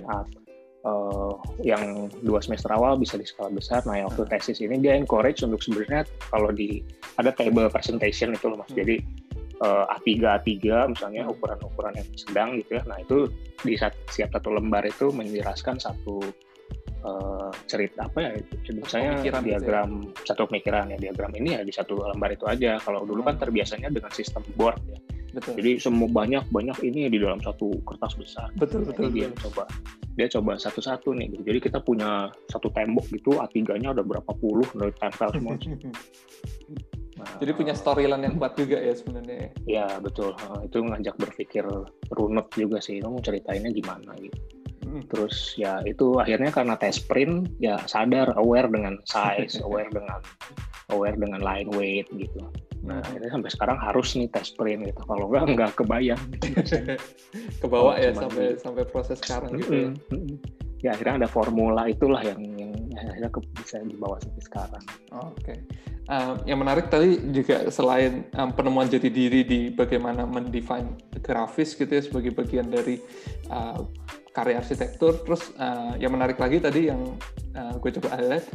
Uh, yang dua semester awal bisa di skala besar. Nah, yang waktu hmm. tesis ini dia encourage untuk sebenarnya kalau di ada table presentation itu loh mas. Hmm. Jadi uh, A3 A3 misalnya ukuran-ukuran yang sedang gitu ya. Nah, itu di setiap satu lembar itu menjelaskan satu uh, cerita apa ya misalnya pemikiran diagram gitu ya? satu pemikiran ya diagram ini ya di satu lembar itu aja kalau dulu kan terbiasanya dengan sistem board ya betul. jadi semua banyak banyak ini di dalam satu kertas besar betul betul, betul. dia coba dia coba satu-satu nih gitu. jadi kita punya satu tembok gitu A3-nya ada berapa puluh dari tempel semua Nah, Jadi punya storyline yang kuat juga ya sebenarnya. Ya betul, itu ngajak berpikir runut juga sih. Kamu ceritainnya gimana gitu. Hmm. Terus ya itu akhirnya karena tes print ya sadar aware dengan size, aware dengan aware dengan line weight gitu. Nah hmm. akhirnya sampai sekarang harus nih tes print gitu. Kalau enggak nggak kebayang. Kebawa oh, ya sampai gitu. sampai proses sekarang gitu. Ya. ya akhirnya ada formula itulah yang yang akhirnya bisa dibawa sampai sekarang. Oke. Okay. Um, yang menarik tadi juga selain um, penemuan jati diri di bagaimana mendefine grafis gitu ya sebagai bagian dari uh, karya arsitektur, terus uh, yang menarik lagi tadi yang uh, gue coba highlight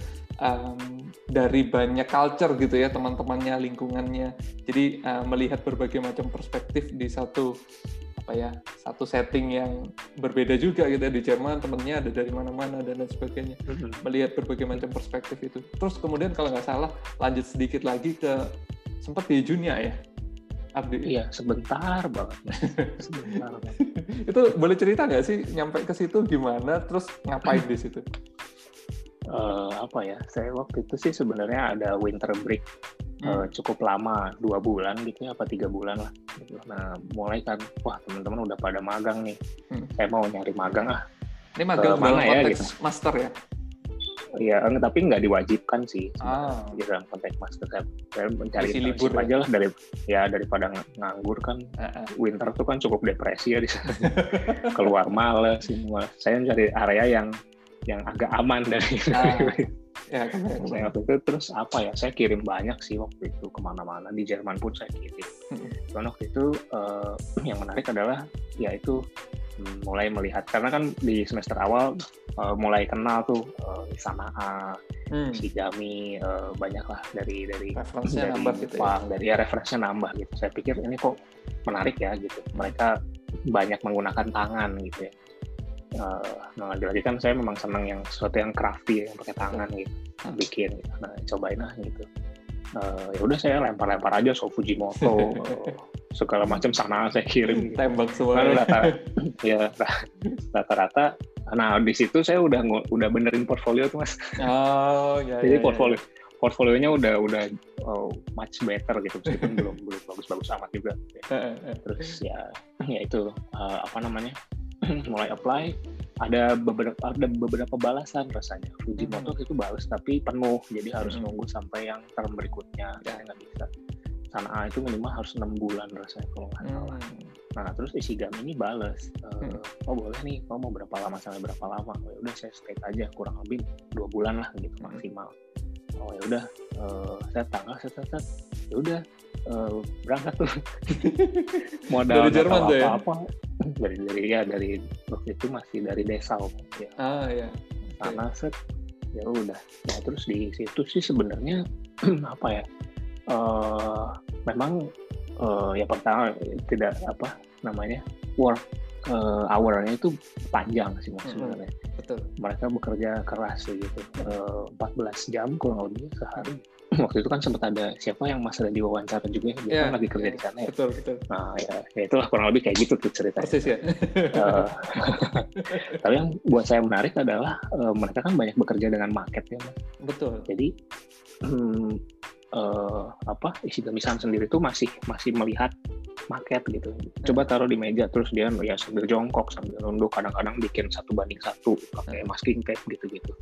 um, dari banyak culture gitu ya teman-temannya, lingkungannya, jadi uh, melihat berbagai macam perspektif di satu apa ya satu setting yang berbeda juga gitu ya di Jerman temennya ada dari mana-mana dan lain sebagainya mm-hmm. melihat berbagai macam perspektif itu. Terus kemudian kalau nggak salah lanjut sedikit lagi ke sempat di Junia ya Abdi? Iya sebentar banget. Sebentar banget. Itu boleh cerita nggak sih nyampe ke situ gimana terus ngapain di situ uh, apa ya saya waktu itu sih sebenarnya ada winter break uh, cukup lama dua bulan gitu ya apa tiga bulan lah gitu. nah mulai kan wah teman-teman udah pada magang nih hmm. saya mau nyari magang ah ini magang mana ya gitu. master ya Iya, tapi nggak diwajibkan sih ah. di dalam konteks master saya, saya mencari libur aja lah dari ya daripada nganggur kan uh -uh. winter tuh kan cukup depresi ya di sana keluar males semua saya mencari area yang yang agak aman dari ah. ya saya waktu itu terus apa ya saya kirim banyak sih waktu itu ke mana-mana di Jerman pun saya kirim cuman waktu itu uh, yang menarik adalah ya itu hmm, mulai melihat karena kan di semester awal uh, mulai kenal tuh uh, Sanaa, hmm. si Jami uh, banyak lah dari dari dari nambah gitu ya? dari ya referensinya nambah gitu saya pikir ini kok menarik ya gitu mereka banyak menggunakan tangan gitu ya uh, nah lagi-lagi kan saya memang senang yang sesuatu yang crafty yang pakai tangan gitu hmm. bikin gitu. nah cobain lah gitu uh, ya udah saya lempar-lempar aja so Fujimoto uh, segala macam sana saya kirim gitu. tembak semua Lalu rata ya rata-rata nah di situ saya udah udah benerin portfolio tuh mas oh ya jadi ya, portfolio ya. portfolionya udah udah oh, much better gitu meskipun belum belum bagus-bagus amat juga terus ya ya itu uh, apa namanya mulai apply ada beberapa ada beberapa balasan rasanya Fujimoto hmm. itu balas tapi penuh jadi harus hmm. nunggu sampai yang term berikutnya ya nggak bisa sana itu minimal harus enam bulan rasanya kalau nggak salah hmm. nah terus Ishigami ini balas uh, hmm. oh boleh nih kamu mau berapa lama sampai berapa lama oh, ya udah saya stay aja kurang lebih dua bulan lah gitu hmm. maksimal oh ya udah uh, saya tanggal saya set ya udah uh, berangkat tuh modal dari Jerman tuh ya apa dari dari ya dari waktu itu masih dari desa om ya ah ya sana okay. set ya udah nah terus di situ sih sebenarnya apa ya uh, memang uh, ya pertama tidak apa namanya work uh, hour-nya itu panjang sih mas sebenarnya. Betul. Mereka bekerja keras gitu. Uh, 14 jam kurang lebih sehari waktu itu kan sempat ada siapa yang mas ada diwawancara juga ya, dia yeah, kan lagi kerja yeah, di sana ya. Betul, betul. Nah, ya, ya itulah kurang lebih kayak gitu tuh ceritanya. Persis ya. uh, tapi yang buat saya menarik adalah uh, mereka kan banyak bekerja dengan market ya, mas. Betul. Jadi hmm, uh, apa isi gamisan sendiri itu masih masih melihat market gitu. Coba hmm. taruh di meja terus dia ya sambil jongkok sambil nunduk kadang-kadang bikin satu banding satu pakai hmm. masking tape gitu-gitu.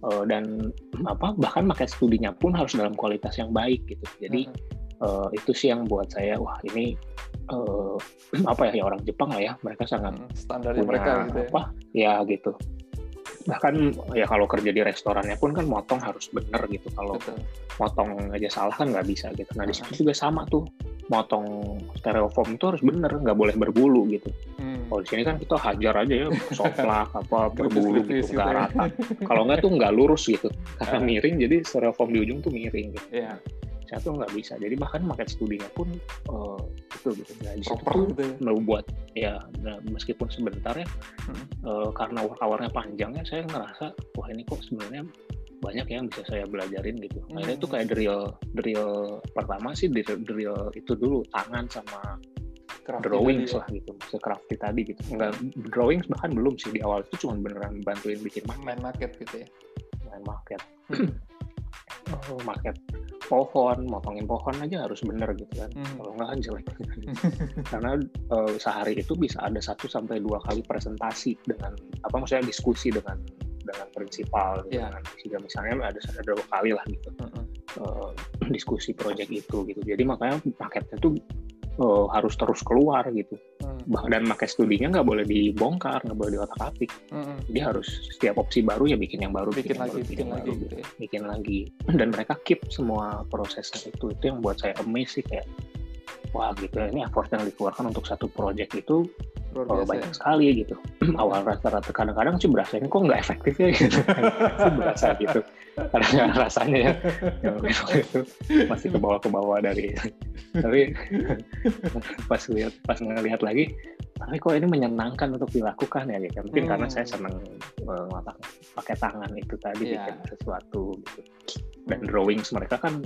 Hmm uh, dan apa bahkan pakai studinya pun harus dalam kualitas yang baik gitu. Jadi uh, itu sih yang buat saya wah ini uh, apa ya, ya orang Jepang lah ya mereka sangat standar mereka gitu ya. apa ya gitu. Bahkan ya kalau kerja di restorannya pun kan motong harus bener gitu. Kalau Betul. motong aja salah kan nggak bisa gitu. Nah di situ juga sama tuh motong stereofoam itu harus bener nggak boleh berbulu gitu. Hmm Kalau di sini kan kita hajar aja ya, soplak apa berbulu gitu, nggak ya. rata. Kalau nggak tuh nggak lurus gitu, karena miring jadi styrofoam di ujung tuh miring gitu. Yeah. Saya tuh nggak bisa. Jadi bahkan market studinya pun uh, itu gitu. Nah, di situ tuh gitu ya. mau buat ya nah, meskipun sebentar ya Hmm. uh, karena work hour-nya panjang ya saya ngerasa wah ini kok sebenarnya banyak yang bisa saya belajarin gitu. Akhirnya itu Hmm. kayak drill drill pertama sih drill, drill itu dulu tangan sama drawings ya. lah gitu, se-crafty tadi gitu. Enggak drawings bahkan belum sih di awal itu cuma beneran bantuin bikin market, Main market gitu ya. main market. Hmm. Oh, market pohon, motongin pohon aja harus bener gitu kan. Hmm. Kalau nggak kan jelek. Karena eh, sehari itu bisa ada satu sampai dua kali presentasi dengan apa maksudnya diskusi dengan dengan prinsipal gitu Iya. kan. Sehingga misalnya ada ada dua kali lah gitu Mm-mm. eh, diskusi project itu gitu. Jadi makanya paketnya tuh eh, harus terus keluar gitu. Hmm. Dan pakai studinya nggak boleh dibongkar, nggak boleh diotak-atik. Mm-mm. Jadi harus setiap opsi baru ya bikin yang baru, Bikin yang lagi, baru, bikin yang lagi baru, gitu ya. bikin lagi. Dan mereka keep semua prosesnya itu. Itu yang buat saya sih kayak wah gitu ya, ini effort yang dikeluarkan untuk satu project itu Luar oh, biasa. banyak ya. sekali gitu. Awal rata-rata kadang-kadang sih berasanya kok nggak efektif ya gitu. Sih berasa gitu. Kadang rasanya ya, ya itu masih ke bawah ke bawah dari tapi pas lihat pas ngelihat lagi tapi kok ini menyenangkan untuk dilakukan ya gitu. Mungkin Hmm. karena saya senang uh, ngotak- pakai tangan itu tadi Iya. bikin sesuatu gitu. Dan drawings mereka kan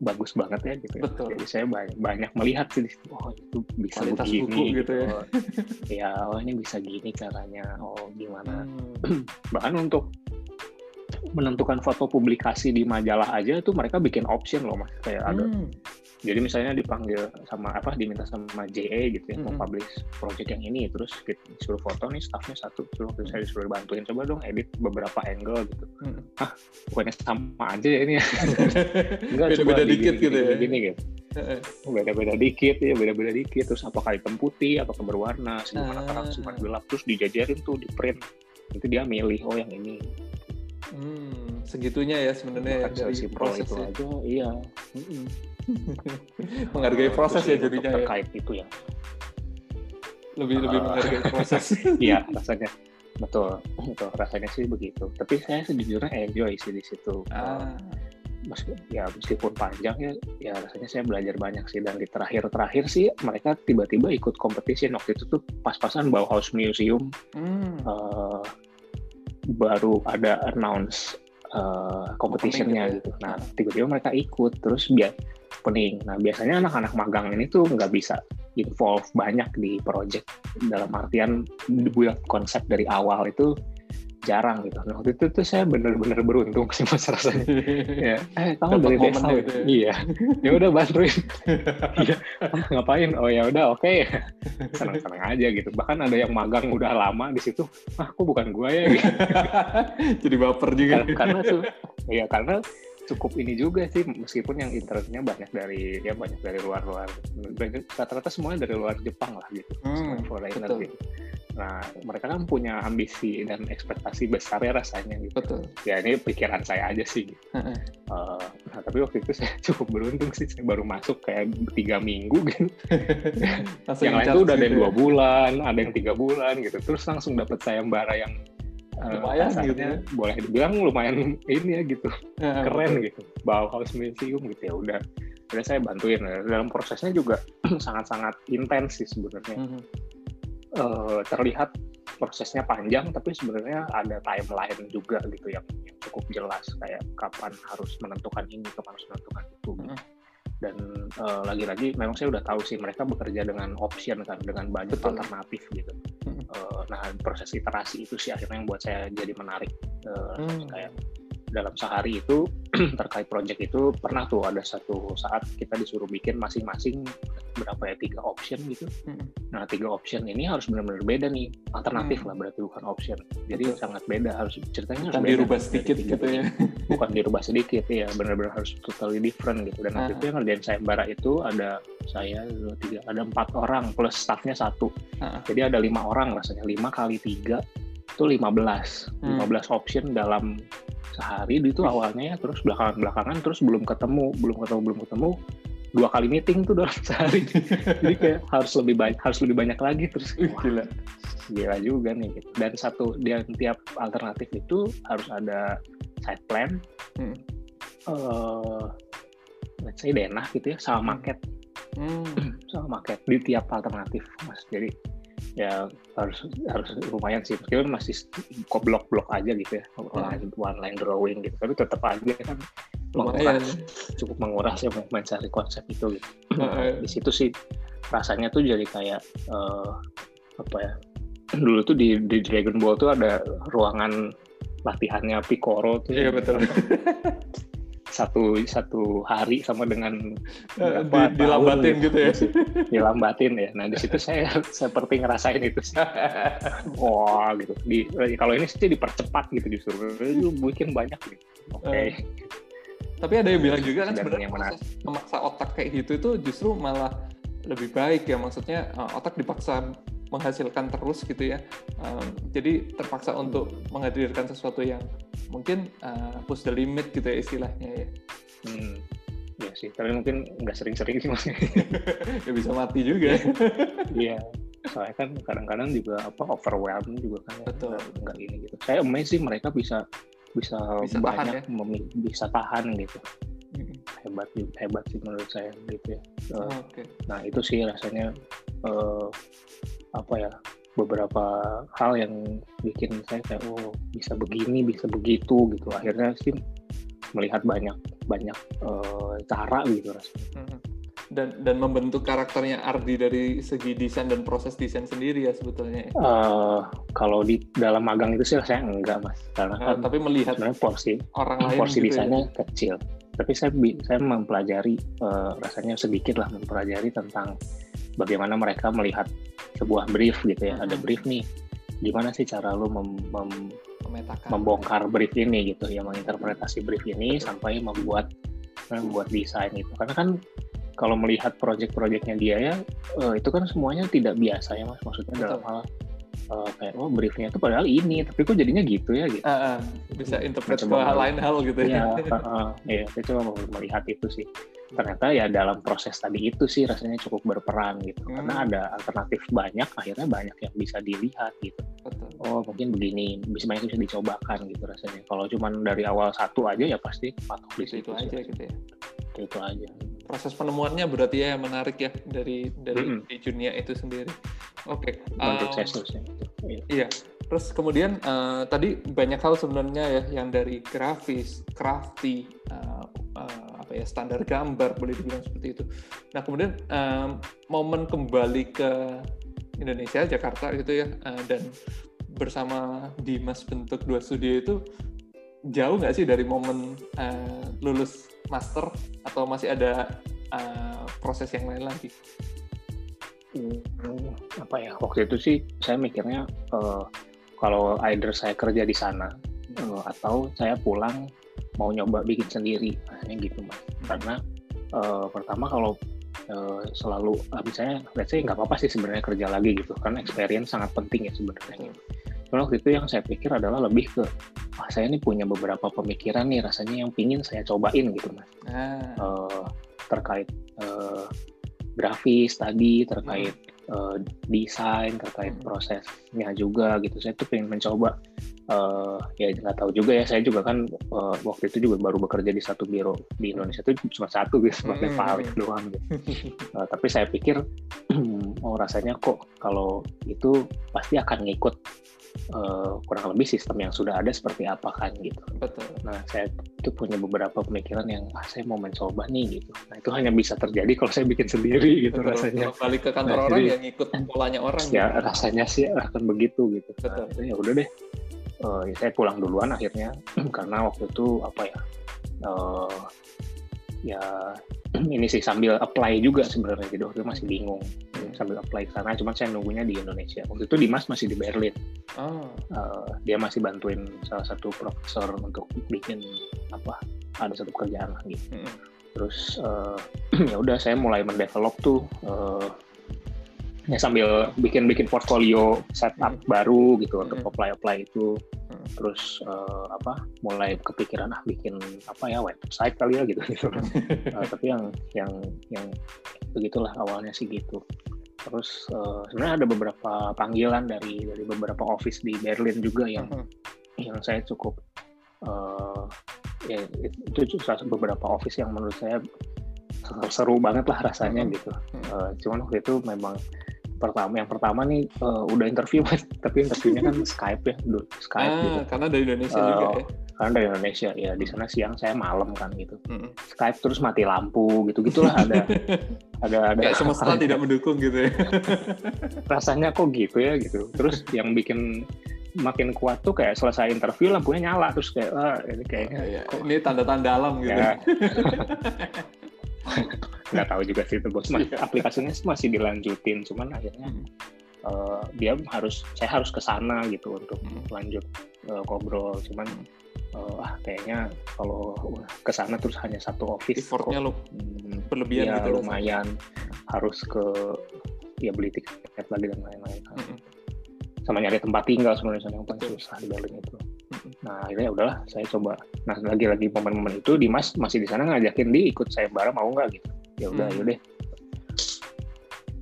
bagus banget ya gitu. ya. Betul. Jadi saya banyak, banyak melihat sih oh itu bisa Kualitas begini buku gitu ya. Oh, ya, oh ini bisa gini caranya. Oh gimana? Hmm. Bahkan untuk menentukan foto publikasi di majalah aja tuh mereka bikin option loh mas kayak ada Hmm. Jadi misalnya dipanggil sama apa diminta sama JE gitu ya mau Mm-mm. publish project yang ini terus disuruh foto nih staffnya satu terus waktu saya disuruh bantuin coba dong edit beberapa angle gitu Hmm. bukannya sama aja ya ini ya enggak Beda-beda dikit digini, gitu ya. gini, gini, gitu beda-beda dikit ya beda-beda dikit terus apakah hitam putih apakah berwarna segimana Ah. terang segimana gelap terus dijajarin tuh di print itu dia milih oh yang ini Hmm, segitunya ya sebenarnya ya, dari proses itu ya. aja iya Menghargai proses ya jadinya ya. terkait itu ya Lebih lebih Ah. menghargai proses. iya rasanya betul betul rasanya sih begitu tapi saya sejujurnya enjoy sih di situ ah, Meski- ya meskipun panjang ya ya rasanya saya belajar banyak sih dan di terakhir-terakhir sih mereka tiba-tiba ikut competition waktu itu tuh pas-pasan Bauhaus Museum hmm. eh, baru ada announce eh, competitionnya gitu. Nah tiba-tiba mereka ikut terus biar pening. Nah biasanya anak-anak magang ini tuh nggak bisa involve banyak di project dalam artian buat konsep dari awal itu jarang gitu. Nah waktu itu tuh saya bener-bener beruntung sih mas rasanya. ya, eh kamu dari desa gitu ya. Iya. Ya udah bantuin. Iya. "Ah, ngapain? Oh ya udah oke. Senang-senang aja gitu. Bahkan ada yang magang udah lama di situ. Ah, kok bukan gua ya gitu. Jadi baper juga. karena, karena tuh ya karena cukup ini juga sih meskipun yang internetnya banyak dari ya banyak dari luar-luar rata-rata semuanya dari luar Jepang lah gitu Hmm, semuanya foreigner gitu nah mereka kan punya ambisi dan ekspektasi besar ya rasanya gitu Betul. ya ini pikiran saya aja sih gitu. Heeh. Eh, nah tapi waktu itu saya cukup beruntung sih saya baru masuk kayak tiga minggu gitu yang lain tuh udah ada gitu yang ya. dua bulan ada yang tiga bulan gitu terus langsung dapat sayembara yang eh, Lumayan kasarnya gitu ya. boleh dibilang lumayan ini ya gitu Heeh, keren betul. gitu Bauhaus Museum gitu ya udah udah saya bantuin dalam prosesnya juga sangat-sangat intens sih sebenarnya Mhm. Eh, terlihat prosesnya panjang tapi sebenarnya ada timeline juga gitu yang, yang cukup jelas kayak kapan harus menentukan ini kapan harus menentukan itu Mhm. dan eh, lagi-lagi memang saya udah tahu sih mereka bekerja dengan option kan dengan banyak Betul. alternatif gitu. Eh, nah proses iterasi itu sih akhirnya yang buat saya jadi menarik Eh, Hmm. kayak dalam sehari itu terkait project itu pernah tuh ada satu saat kita disuruh bikin masing-masing berapa ya tiga option gitu. Mhm. Nah tiga option ini harus benar-benar beda nih alternatif Hmm. lah berarti bukan option. Jadi Betul. sangat beda harus ceritanya harus Kan beda dirubah sedikit gitu ya. Bukan dirubah sedikit ya benar-benar harus totally different gitu. Dan waktu Ah. itu yang ngerjain sayembara itu ada saya dua tiga ada empat orang plus staffnya satu. Ah. Jadi ada lima orang rasanya lima kali tiga itu 15 Hmm. 15 option dalam sehari itu awalnya ya terus belakangan belakangan terus belum ketemu belum ketemu belum ketemu dua kali meeting tuh dalam sehari jadi kayak harus lebih banyak harus lebih banyak lagi terus wah, Gila. gila juga nih gitu. Dan satu dia tiap alternatif itu harus ada side plan, hmm. uh, let's say denah gitu ya, sama hmm. market, hmm. sama market di tiap alternatif mas. Jadi ya harus harus lumayan sih. Meskipun masih kok blok-blok aja gitu ya. Hmm. one line drawing gitu. Tapi tetap aja kan menguras cukup menguras ya mencari konsep itu gitu. Hmm. di situ sih rasanya tuh jadi kayak uh, apa ya dulu tuh di, di Dragon Ball tuh ada ruangan latihannya Piccolo tuh. Iya betul satu satu hari sama dengan uh, di, dilambatin gitu, gitu ya? Dilambatin ya. Nah di situ saya seperti ngerasain itu sih. Wah gitu. Di kalau ini sih dipercepat gitu justru. Itu bikin banyak gitu. Oke. Okay. uh, tapi ada yang bilang juga kan sebenarnya memaksa otak kayak gitu itu justru malah lebih baik ya maksudnya uh, otak dipaksa menghasilkan terus gitu ya. Um, jadi terpaksa untuk menghadirkan sesuatu yang mungkin uh, push the limit gitu ya istilahnya ya. Hmm. Ya sih, tapi mungkin nggak sering-sering sih mas. ya bisa mati juga. Iya, soalnya kan kadang-kadang juga apa overwhelm juga kan. Betul. Nggak ini gitu. Saya amazing mereka bisa bisa, bisa banyak tahan, ya? bisa tahan gitu. Hmm. Hebat hebat sih menurut saya gitu ya. Uh, oh, okay. Nah itu sih rasanya uh, apa ya beberapa hal yang bikin saya kayak oh bisa begini bisa begitu gitu akhirnya sih melihat banyak banyak uh, cara gitu rasanya hmm. dan dan membentuk karakternya Ardi dari segi desain dan proses desain sendiri ya sebetulnya uh, kalau di dalam magang itu sih saya enggak mas karena uh, kan tapi melihat porsi orang lain porsi gitu ya? desainnya ya? kecil tapi saya saya mempelajari uh, rasanya sedikit lah mempelajari tentang bagaimana mereka melihat sebuah brief gitu ya. Ada brief nih, gimana sih cara lu mem, mem, membongkar brief ini gitu ya, menginterpretasi brief ini sampai membuat membuat desain itu. Karena kan kalau melihat project-projectnya dia ya, uh, itu kan semuanya tidak biasa ya mas. Maksudnya Betul. dalam hal uh, kayak oh briefnya itu padahal ini tapi kok jadinya gitu ya gitu. Uh, uh, bisa interpret ke hal lain hal gitu ya. Uh, uh, ya saya coba melihat itu sih. Ternyata ya dalam proses tadi itu sih rasanya cukup berperan gitu. Hmm. karena ada alternatif banyak akhirnya banyak yang bisa dilihat gitu. Betul. oh mungkin begini bisa banyak bisa dicobakan gitu rasanya. Kalau cuma dari awal satu aja ya pasti patok di situ aja gitu ya. Itu aja. Proses penemuannya berarti ya menarik ya dari dari mm -hmm. di dunia itu sendiri. Oke. Okay. Um, iya. iya. Terus kemudian uh, tadi banyak hal sebenarnya ya yang dari grafis, crafty, uh, uh, apa ya standar gambar boleh dibilang seperti itu. Nah kemudian um, momen kembali ke Indonesia, Jakarta gitu ya, uh, dan bersama Dimas bentuk dua studio itu jauh nggak sih dari momen uh, lulus master atau masih ada uh, proses yang lain lagi? Hmm, apa ya waktu itu sih saya mikirnya uh, kalau either saya kerja di sana uh, atau saya pulang mau nyoba bikin sendiri, rasanya gitu mas. Karena uh, pertama kalau uh, selalu misalnya let's say nggak apa-apa sih sebenarnya kerja lagi gitu karena experience sangat penting ya sebenarnya gitu. Cuma waktu itu yang saya pikir adalah lebih ke wah saya ini punya beberapa pemikiran nih rasanya yang pingin saya cobain gitu mas ah. uh, terkait uh, grafis tadi terkait hmm. uh, desain terkait hmm. prosesnya juga gitu saya tuh pengen mencoba uh, ya nggak tahu juga ya saya juga kan uh, waktu itu juga baru bekerja di satu biro di Indonesia itu cuma satu gitu sebagai hmm. paling doang gitu uh, tapi saya pikir oh rasanya kok kalau itu pasti akan ngikut uh, kurang lebih sistem yang sudah ada seperti apa kan gitu. Betul. Nah saya itu punya beberapa pemikiran yang ah, saya mau mencoba nih gitu. Nah itu hanya bisa terjadi kalau saya bikin sendiri gitu Betul. rasanya. Kalau balik ke kantor nah, orang jadi, yang ikut polanya orang. Ya gitu. rasanya sih akan begitu gitu. Betul. Nah, ya udah deh. Uh, ya saya pulang duluan akhirnya karena waktu itu apa ya uh, ya ini sih sambil apply juga sebenarnya jadi waktu itu masih bingung sambil apply ke sana cuma saya nunggunya di Indonesia waktu itu Dimas masih di Berlin oh. uh, dia masih bantuin salah satu profesor untuk bikin apa ada satu kerjaan lagi hmm. terus uh, ya udah saya mulai mendevelop tuh uh, ya sambil bikin-bikin portfolio setup hmm. baru gitu untuk hmm. apply-apply itu hmm. terus uh, apa mulai kepikiran ah bikin apa ya website kali ya gitu gitu uh, tapi yang yang yang begitulah awalnya sih gitu terus uh, sebenarnya ada beberapa panggilan dari dari beberapa office di Berlin juga yang uh -huh. yang saya cukup uh, ya itu beberapa office yang menurut saya seru banget lah rasanya uh -huh. gitu uh, cuman waktu itu memang pertama yang pertama nih uh, udah interview tapi interviewnya kan Skype ya Skype ah, gitu karena dari Indonesia uh, juga ya karena dari Indonesia. Ya di sana siang saya malam kan gitu. Hmm. Skype terus mati lampu gitu. Gitulah ada ada ada kayak semesta ada, tidak mendukung gitu ya. Rasanya kok gitu ya gitu. Terus yang bikin makin kuat tuh kayak selesai interview lampunya nyala. Terus kayak wah ini kayaknya oh, iya. ini tanda-tanda alam gitu. Ya. nggak tahu juga sih itu bos. Aplikasinya masih dilanjutin. Cuman akhirnya hmm. uh, dia harus saya harus ke sana gitu untuk hmm. lanjut uh, ngobrol. Cuman uh, ah kayaknya kalau ke sana terus hanya satu office effortnya lo hmm, berlebihan ya, gitu lumayan harus ke ya beli tiket lagi dan lain-lain hmm. sama nyari tempat tinggal sebenarnya yang paling susah di Berlin itu Nah akhirnya udahlah saya coba. Nah lagi-lagi momen-momen itu Dimas masih di sana ngajakin di ikut sayembara mau nggak gitu. Ya udah, hmm. yaudah.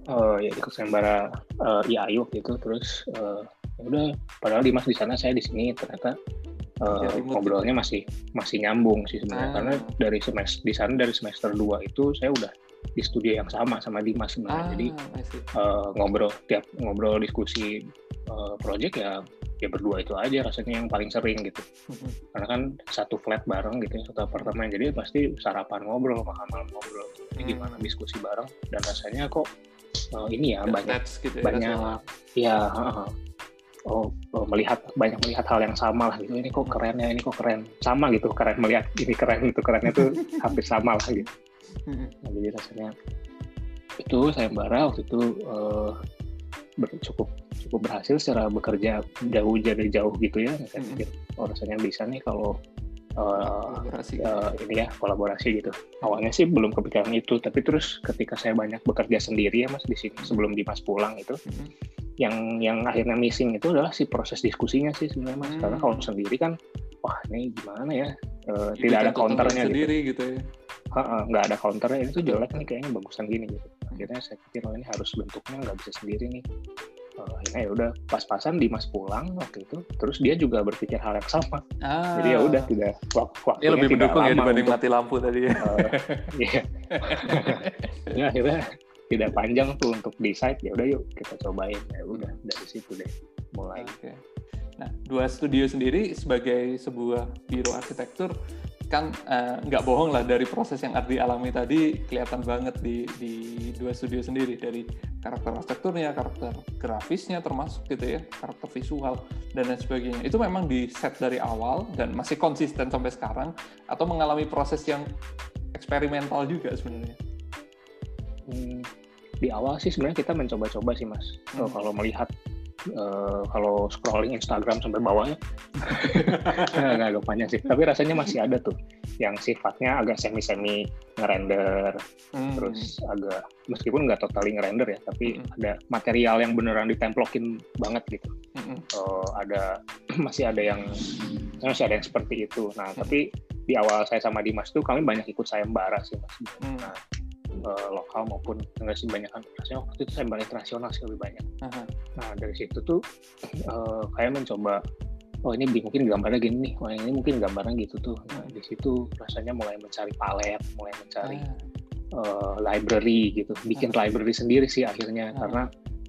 Uh, ya ikut sayembara uh, IAI waktu itu terus uh, ya udah padahal Dimas di sana saya di sini ternyata uh, ngobrolnya masih masih nyambung sih sebenarnya. Ah. karena dari semester di sana dari semester 2 itu saya udah di studio yang sama sama Dimas sebenarnya. Ah, jadi uh, ngobrol tiap ngobrol diskusi uh, project ya ya berdua itu aja rasanya yang paling sering gitu. Mm-hmm. karena kan satu flat bareng gitu ya satu apartemen. Jadi pasti sarapan ngobrol makan malam ngobrol. Jadi hmm. gimana diskusi bareng. Dan rasanya kok uh, ini ya banyak gitu ya, banyak ya uh, oh, oh melihat banyak melihat hal yang sama lah gitu. Ini kok keren ya ini kok keren. Sama gitu keren melihat ini keren itu kerennya tuh hampir sama lah gitu. Nah, jadi rasanya itu saya sayembara waktu itu uh, cukup cukup berhasil secara bekerja jauh dari jauh gitu ya. Saya pikir oh rasanya bisa nih kalau uh, uh, ini ya kolaborasi gitu. Awalnya sih belum kepikiran itu tapi terus ketika saya banyak bekerja sendiri ya mas di sini sebelum Dimas pulang itu hmm. yang yang akhirnya missing itu adalah si proses diskusinya sih sebenarnya mas. Hmm. karena kalau sendiri kan wah ini gimana ya? Uh, tidak ada counternya gitu. sendiri gitu, gitu ya nggak ada counternya. Ini tuh jelek nih kayaknya bagusan gini gitu. Akhirnya saya pikir oh ini harus bentuknya nggak bisa sendiri nih uh, akhirnya ya udah pas-pasan Dimas pulang waktu itu terus dia juga berpikir hal yang sama. Ah. jadi ya udah tidak waktunya dia lebih mendukung ya dibanding untuk, mati lampu tadi ya. uh, iya. Ya, akhirnya tidak panjang tuh untuk decide ya udah yuk kita cobain. Ya udah dari situ deh mulai. Okay. nah dua studio sendiri sebagai sebuah biro arsitektur kan eh, nggak uh, bohong lah dari proses yang Ardi alami tadi kelihatan banget di di dua studio sendiri dari karakter arsitekturnya, karakter grafisnya termasuk gitu ya, karakter visual dan lain sebagainya. Itu memang di set dari awal dan masih konsisten sampai sekarang atau mengalami proses yang eksperimental juga sebenarnya. Hmm, di awal sih sebenarnya kita mencoba-coba sih mas. Hmm. Kalau melihat uh, kalau scrolling Instagram sampai bawahnya nggak agak panjang sih tapi rasanya masih ada tuh yang sifatnya agak semi-semi ngerender hmm. terus agak meskipun nggak totally ngerender ya tapi hmm. ada material yang beneran ditemplokin banget gitu hmm. uh, ada masih ada yang masih ada yang seperti itu nah hmm. tapi di awal saya sama Dimas tuh kami banyak ikut sayembara sih mas hmm. nah uh, lokal maupun enggak sih banyak kan. Rasanya waktu itu saya balik internasional sih lebih banyak. Uh-huh. nah dari situ tuh uh, kayak mencoba oh ini mungkin gambarnya gini nih oh ini mungkin gambarnya gitu tuh. Nah di situ rasanya mulai mencari palet mulai mencari uh, library gitu. Bikin library sendiri sih akhirnya uh karena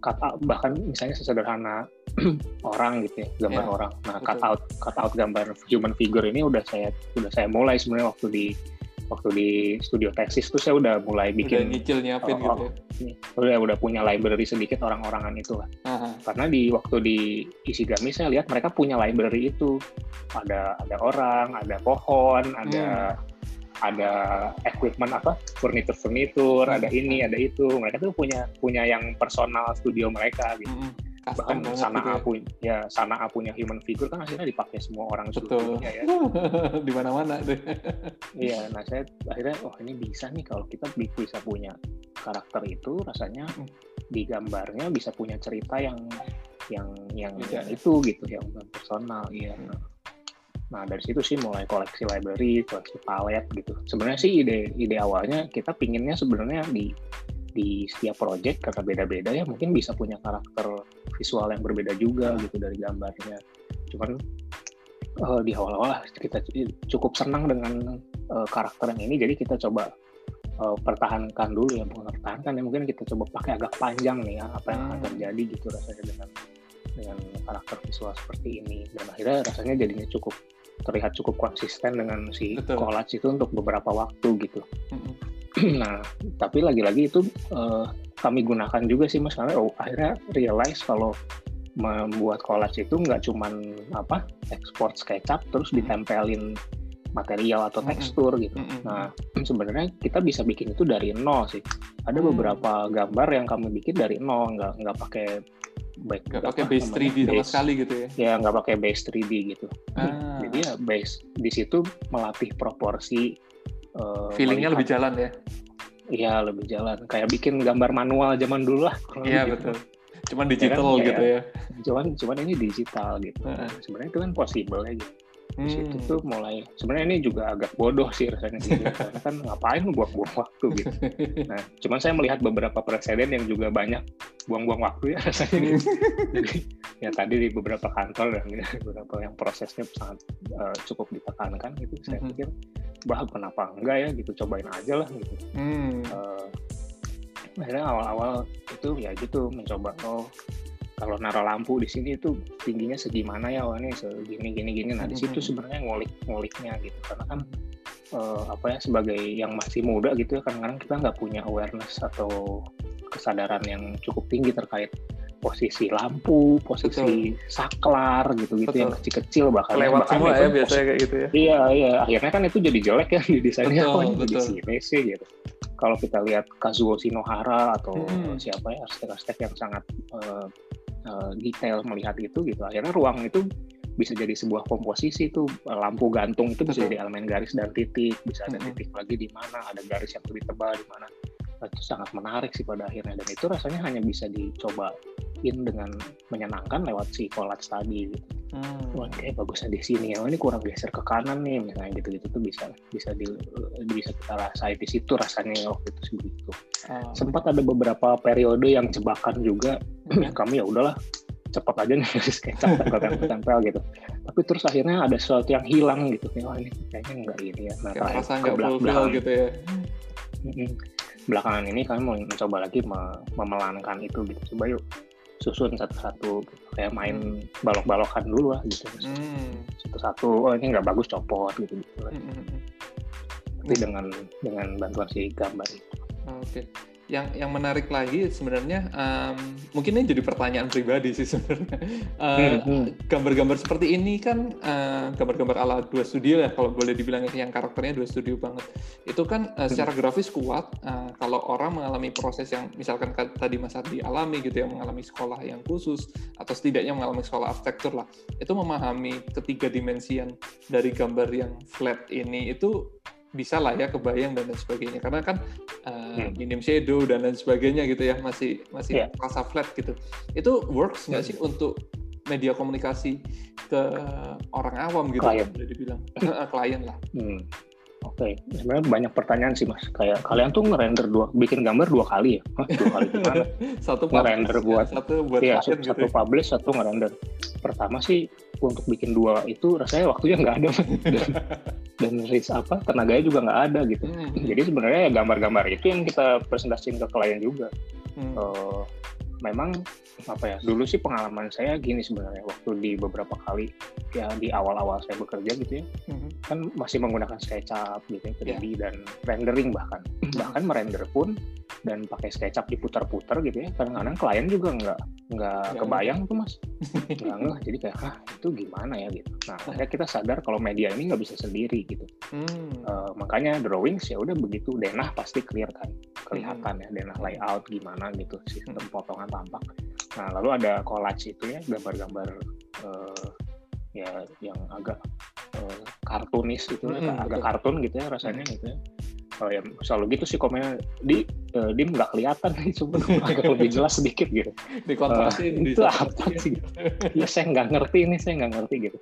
kata bahkan misalnya sesederhana orang gitu ya gambar yeah, orang. Nah cut out cut out gambar human figure ini udah saya udah saya mulai sebenarnya waktu di waktu di studio tesis tuh saya udah mulai bikin udah nyicil nyiapin oh, gitu ya? udah udah punya library sedikit orang-orangan itu lah Aha. karena di waktu di Isigami saya lihat mereka punya library itu ada ada orang ada pohon ada hmm. ada equipment apa furniture furniture hmm. ada ini ada itu mereka tuh punya punya yang personal studio mereka gitu hmm bahkan sana gitu ya. punya ya sana punya human figure kan akhirnya dipakai semua orang betul ya di mana-mana deh iya nah saya akhirnya oh ini bisa nih kalau kita bisa punya karakter itu rasanya di gambarnya bisa punya cerita yang yang yang, ya. itu gitu yang personal iya hmm. Nah dari situ sih mulai koleksi library, koleksi palet gitu. Sebenarnya sih ide ide awalnya kita pinginnya sebenarnya di di setiap project karena beda-beda ya mungkin bisa punya karakter visual yang berbeda juga gitu dari gambarnya cuman uh, di awal-awal kita cukup senang dengan uh, karakter yang ini jadi kita coba uh, pertahankan dulu ya bukan pertahankan ya mungkin kita coba pakai agak panjang nih ya apa yang akan hmm. terjadi gitu rasanya dengan dengan karakter visual seperti ini dan akhirnya rasanya jadinya cukup terlihat cukup konsisten dengan si Betul. collage itu untuk beberapa waktu gitu. Mm-hmm. nah, tapi lagi-lagi itu uh, kami gunakan juga sih mas karena oh, akhirnya realize kalau membuat collage itu nggak cuman apa ekspor SketchUp terus ditempelin material atau tekstur gitu. Mm-hmm. Nah sebenarnya kita bisa bikin itu dari nol sih. Ada mm. beberapa gambar yang kami bikin dari nol, nggak nggak pakai baik nggak pakai base 3D sama sekali gitu ya ya nggak pakai base 3D gitu ah. jadi ya base di situ melatih proporsi uh, feelingnya lebih jalan ya? Iya lebih jalan. Kayak bikin gambar manual zaman dulu lah iya gitu. betul. Cuman digital ya kan, gitu ya, ya cuman cuman ini digital gitu. Uh. sebenarnya itu kan possible ya gitu. Di situ hmm. tuh mulai sebenarnya ini juga agak bodoh sih rasanya gitu. Karena kan ngapain buang-buang waktu gitu? Nah cuman saya melihat beberapa presiden yang juga banyak buang-buang waktu ya rasanya gitu. jadi ya tadi di beberapa kantor dan beberapa yang prosesnya sangat uh, cukup ditekankan gitu saya hmm. pikir bah kenapa enggak ya? Gitu cobain aja lah gitu. Hmm. uh, akhirnya awal-awal itu ya gitu mencoba oh kalau naruh lampu di sini itu tingginya segimana ya wah ini segini gini gini. Nah di situ sebenarnya ngulik nguliknya gitu. Karena kan uh, apa ya sebagai yang masih muda gitu ya kadang-kadang kita nggak punya awareness atau kesadaran yang cukup tinggi terkait posisi lampu, posisi Betul. saklar gitu-gitu yang kecil-kecil bahkan lewat bahkan semua ya biasanya kayak gitu ya. Iya iya. Akhirnya kan itu jadi jelek ya di desainnya. Oh ini di sini sih gitu. Kalau kita lihat Kazuo Shinohara atau hmm. siapa ya arsitek-arsitek yang sangat uh, uh, detail melihat itu gitu akhirnya ruang itu bisa jadi sebuah komposisi itu. Lampu gantung itu bisa jadi elemen garis dan titik. Bisa ada titik lagi di mana ada garis yang lebih tebal di mana itu sangat menarik sih pada akhirnya dan itu rasanya hanya bisa dicobain dengan menyenangkan lewat si collage tadi gitu. Hmm. Wah, kayak bagusnya di sini ya. Oh, ini kurang geser ke kanan nih, misalnya gitu-gitu tuh bisa bisa di bisa kita rasain di situ rasanya waktu itu sih begitu. Hmm. Sempat ada beberapa periode yang jebakan juga. Hmm. Kami ya udahlah cepat aja nih sketsa tempel-tempel gitu. Tapi terus akhirnya ada sesuatu yang hilang gitu. Wah ini kayaknya enggak ini ya. Nah, Kayak ke belakang gitu ya. Belakangan ini kami mau mencoba lagi memelankan itu gitu. Coba yuk susun satu-satu gitu. kayak main hmm. balok-balokan dulu lah gitu hmm. satu-satu oh ini nggak bagus copot gitu gitu hmm. hmm, hmm. tapi dengan dengan bantuan si gambar itu oke okay yang yang menarik lagi sebenarnya um, mungkin ini jadi pertanyaan pribadi sih sebenarnya. Uh, gambar-gambar seperti ini kan uh, gambar-gambar ala dua studio ya kalau boleh dibilang yang karakternya dua studio banget. Itu kan uh, secara grafis kuat uh, kalau orang mengalami proses yang misalkan tadi Mas Ardi alami gitu yang mengalami sekolah yang khusus atau setidaknya mengalami sekolah arsitektur lah itu memahami ketiga dimensian dari gambar yang flat ini itu bisa lah ya kebayang dan lain sebagainya karena kan uh, hmm. minim shadow dan lain sebagainya gitu ya masih masih yeah. rasa flat gitu itu works nggak hmm. sih untuk media komunikasi ke orang awam gitu klien. boleh dibilang klien lah hmm. Oke, okay. sebenarnya banyak pertanyaan sih mas. Kayak kalian tuh ngerender dua, bikin gambar dua kali ya? Hah, dua kali gimana? satu ngerender buat, satu buat ya, satu, gitu. satu ya. publish, satu ngerender. Pertama sih untuk bikin dua itu rasanya waktunya nggak ada dan, dan risk apa tenaganya juga nggak ada gitu. Hmm. Jadi sebenarnya ya gambar-gambar itu yang kita presentasiin ke klien juga. Hmm. Uh, memang apa ya dulu sih pengalaman saya gini sebenarnya waktu di beberapa kali ya di awal-awal saya bekerja gitu ya mm-hmm. kan masih menggunakan SketchUp gitu ya 3D yeah. dan rendering bahkan mm-hmm. bahkan merender pun dan pakai SketchUp diputar-putar gitu ya kadang-kadang klien juga nggak nggak ya, kebayang tuh mas. Nggak nggak jadi kayak ah itu gimana ya? Gitu. Nah akhirnya kita sadar kalau media ini nggak bisa sendiri gitu. Hmm. uh, makanya drawings ya udah begitu denah pasti clear kan kelihatan hmm. ya denah layout gimana gitu sistem hmm. potongan tampak. Nah lalu ada collage itu ya gambar-gambar uh, ya yang agak uh, kartunis gitu hmm, agak betul. kartun gitu ya rasanya gitu ya oh ya selalu gitu sih komennya. Di uh, dim nggak kelihatan nih coba agak lebih jelas sedikit gitu. Dikontrasin uh, itu apa sih? Ya saya nggak ngerti ini saya nggak ngerti gitu.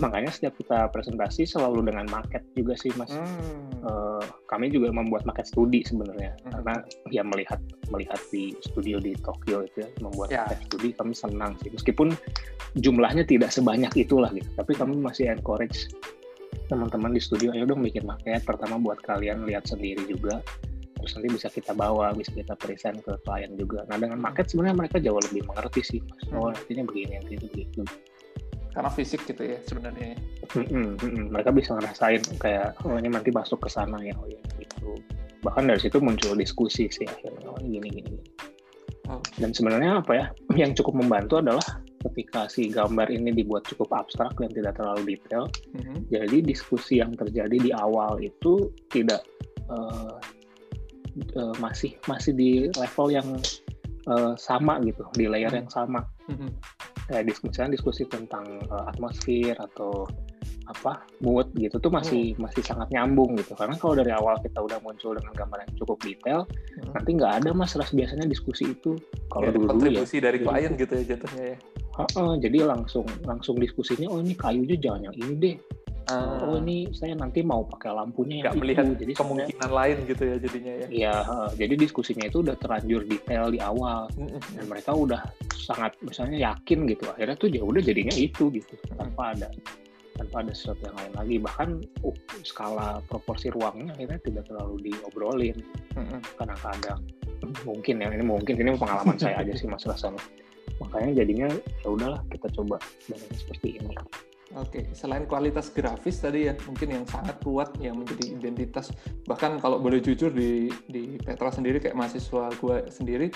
Makanya setiap kita presentasi selalu dengan market juga sih mas. Hmm. uh, kami juga membuat market studi sebenarnya. Hmm. karena ya melihat melihat di studio di Tokyo itu ya membuat ya. market studi kami senang sih. Meskipun jumlahnya tidak sebanyak itulah gitu tapi kami masih encourage teman-teman di studio ayo dong bikin market. Pertama buat kalian lihat sendiri juga. Terus nanti bisa kita bawa bisa kita present ke klien juga. Nah dengan market sebenarnya mereka jauh lebih mengerti sih mas. Oh nantinya begini nanti itu begitu. Karena fisik gitu ya sebenarnya. Mm -mm, mereka bisa ngerasain kayak oh ini nanti masuk ke sana ya oh ya gitu. Bahkan dari situ muncul diskusi sih akhirnya oh ini gini gini oh. dan sebenarnya apa ya yang cukup membantu adalah ketika si gambar ini dibuat cukup abstrak dan tidak terlalu detail, mm-hmm. jadi diskusi yang terjadi di awal itu tidak uh, uh, masih masih di level yang uh, sama gitu, di layer mm-hmm. yang sama. Mm-hmm. Kayak diskusi, diskusi tentang uh, atmosfer atau apa mood gitu tuh masih hmm. masih sangat nyambung gitu karena kalau dari awal kita udah muncul dengan gambar yang cukup detail hmm. nanti nggak ada mas biasanya diskusi itu kalau ya, dulu kontribusi ya, dari klien gitu ya jatuhnya ya uh, jadi langsung langsung diskusinya oh ini kayunya jangan yang ini deh. Uh, oh ini saya nanti mau pakai lampunya yang melihat jadi kemungkinan lain gitu ya jadinya ya. Iya uh, jadi diskusinya itu udah terlanjur detail di awal. Hmm, hmm, dan mereka udah sangat misalnya yakin gitu akhirnya tuh ya udah jadinya itu gitu tanpa ada tanpa ada sesuatu yang lain lagi. Bahkan uh, skala proporsi ruangnya akhirnya tidak terlalu diobrolin. Kadang-kadang mungkin ya ini mungkin ini pengalaman saya aja sih mas rasanya makanya jadinya ya udahlah kita coba dengan seperti ini. Oke, selain kualitas grafis tadi ya mungkin yang sangat kuat yang menjadi identitas. Bahkan kalau boleh jujur di di Petra sendiri kayak mahasiswa gue sendiri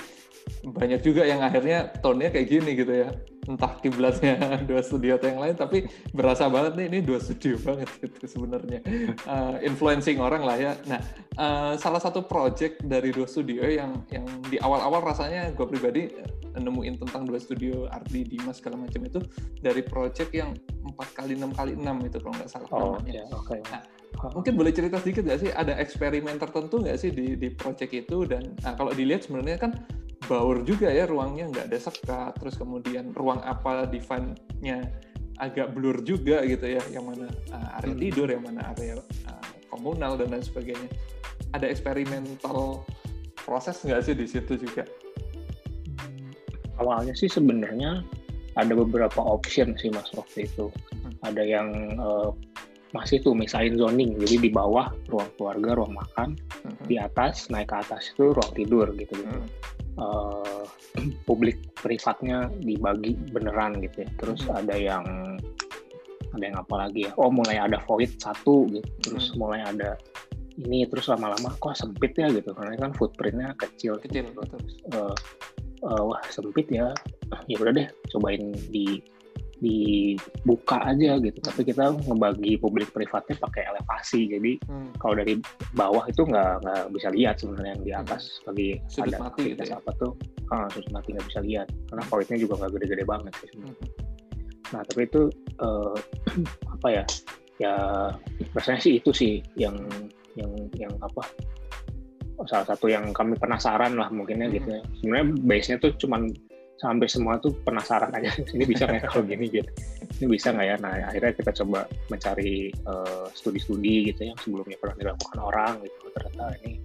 banyak juga yang akhirnya tone-nya kayak gini gitu ya entah kiblatnya dua studio atau yang lain tapi berasa banget nih ini dua studio banget gitu sebenarnya uh, influencing orang lah ya. Nah uh, salah satu project dari dua studio yang yang di awal-awal rasanya gue pribadi nemuin tentang dua studio Ardi Dimas segala macam itu dari project yang empat kali enam kali enam itu kalau nggak salah oh, namanya. Yeah, okay. Nah, mungkin boleh cerita sedikit nggak sih ada eksperimen tertentu nggak sih di di project itu dan nah, kalau dilihat sebenarnya kan baur juga ya ruangnya nggak ada sekat terus kemudian ruang apa define-nya agak blur juga gitu ya yang mana uh, area hmm. tidur yang mana area uh, komunal dan lain sebagainya ada eksperimental proses nggak sih di situ juga awalnya sih sebenarnya ada beberapa option sih mas waktu itu hmm. ada yang uh, masih tuh misalnya zoning jadi di bawah ruang keluarga ruang makan hmm. di atas naik ke atas itu ruang tidur gitu gitu hmm. Uh, publik privatnya dibagi beneran gitu ya terus hmm. ada yang ada yang apa lagi ya oh mulai ada void satu gitu terus hmm. mulai ada ini terus lama-lama kok sempit ya gitu karena kan footprintnya kecil kecil gitu. terus uh, uh, wah sempit ya ya udah deh cobain di dibuka aja gitu tapi kita ngebagi publik privatnya pakai elevasi jadi hmm. kalau dari bawah itu nggak nggak bisa lihat sebenarnya yang di hmm. atas lagi sudut ada mati gitu ya? apa tuh ah, sudut mati nggak bisa lihat karena poinnya juga nggak gede-gede banget sih hmm. nah tapi itu uh, apa ya ya rasanya sih itu sih yang yang yang apa salah satu yang kami penasaran lah mungkinnya hmm. gitu ya. Sebenarnya base-nya tuh cuman sampai semua tuh penasaran aja ini bisa nggak ya kalau gini gitu. Ini bisa nggak ya? Nah akhirnya kita coba mencari uh, studi-studi gitu yang sebelumnya pernah dilakukan orang gitu. Ternyata ini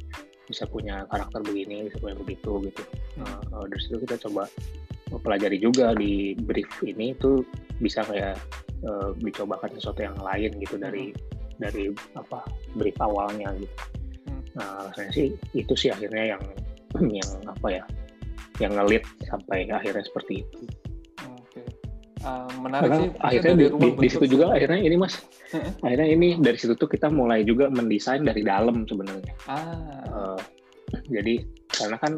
bisa punya karakter begini bisa punya begitu gitu. Nah, uh, dari situ kita coba pelajari juga di brief ini tuh bisa kayak uh, dicobakan sesuatu yang lain gitu dari hmm. dari apa brief awalnya gitu. Nah, saya sih itu sih akhirnya yang yang apa ya, yang ngelit sampai akhirnya seperti itu. Oke. Uh, menarik Karena sih. Akhirnya di, di, di situ juga akhirnya ini mas, akhirnya ini dari situ tuh kita mulai juga mendesain dari dalam sebenarnya. Ah. Uh, jadi karena kan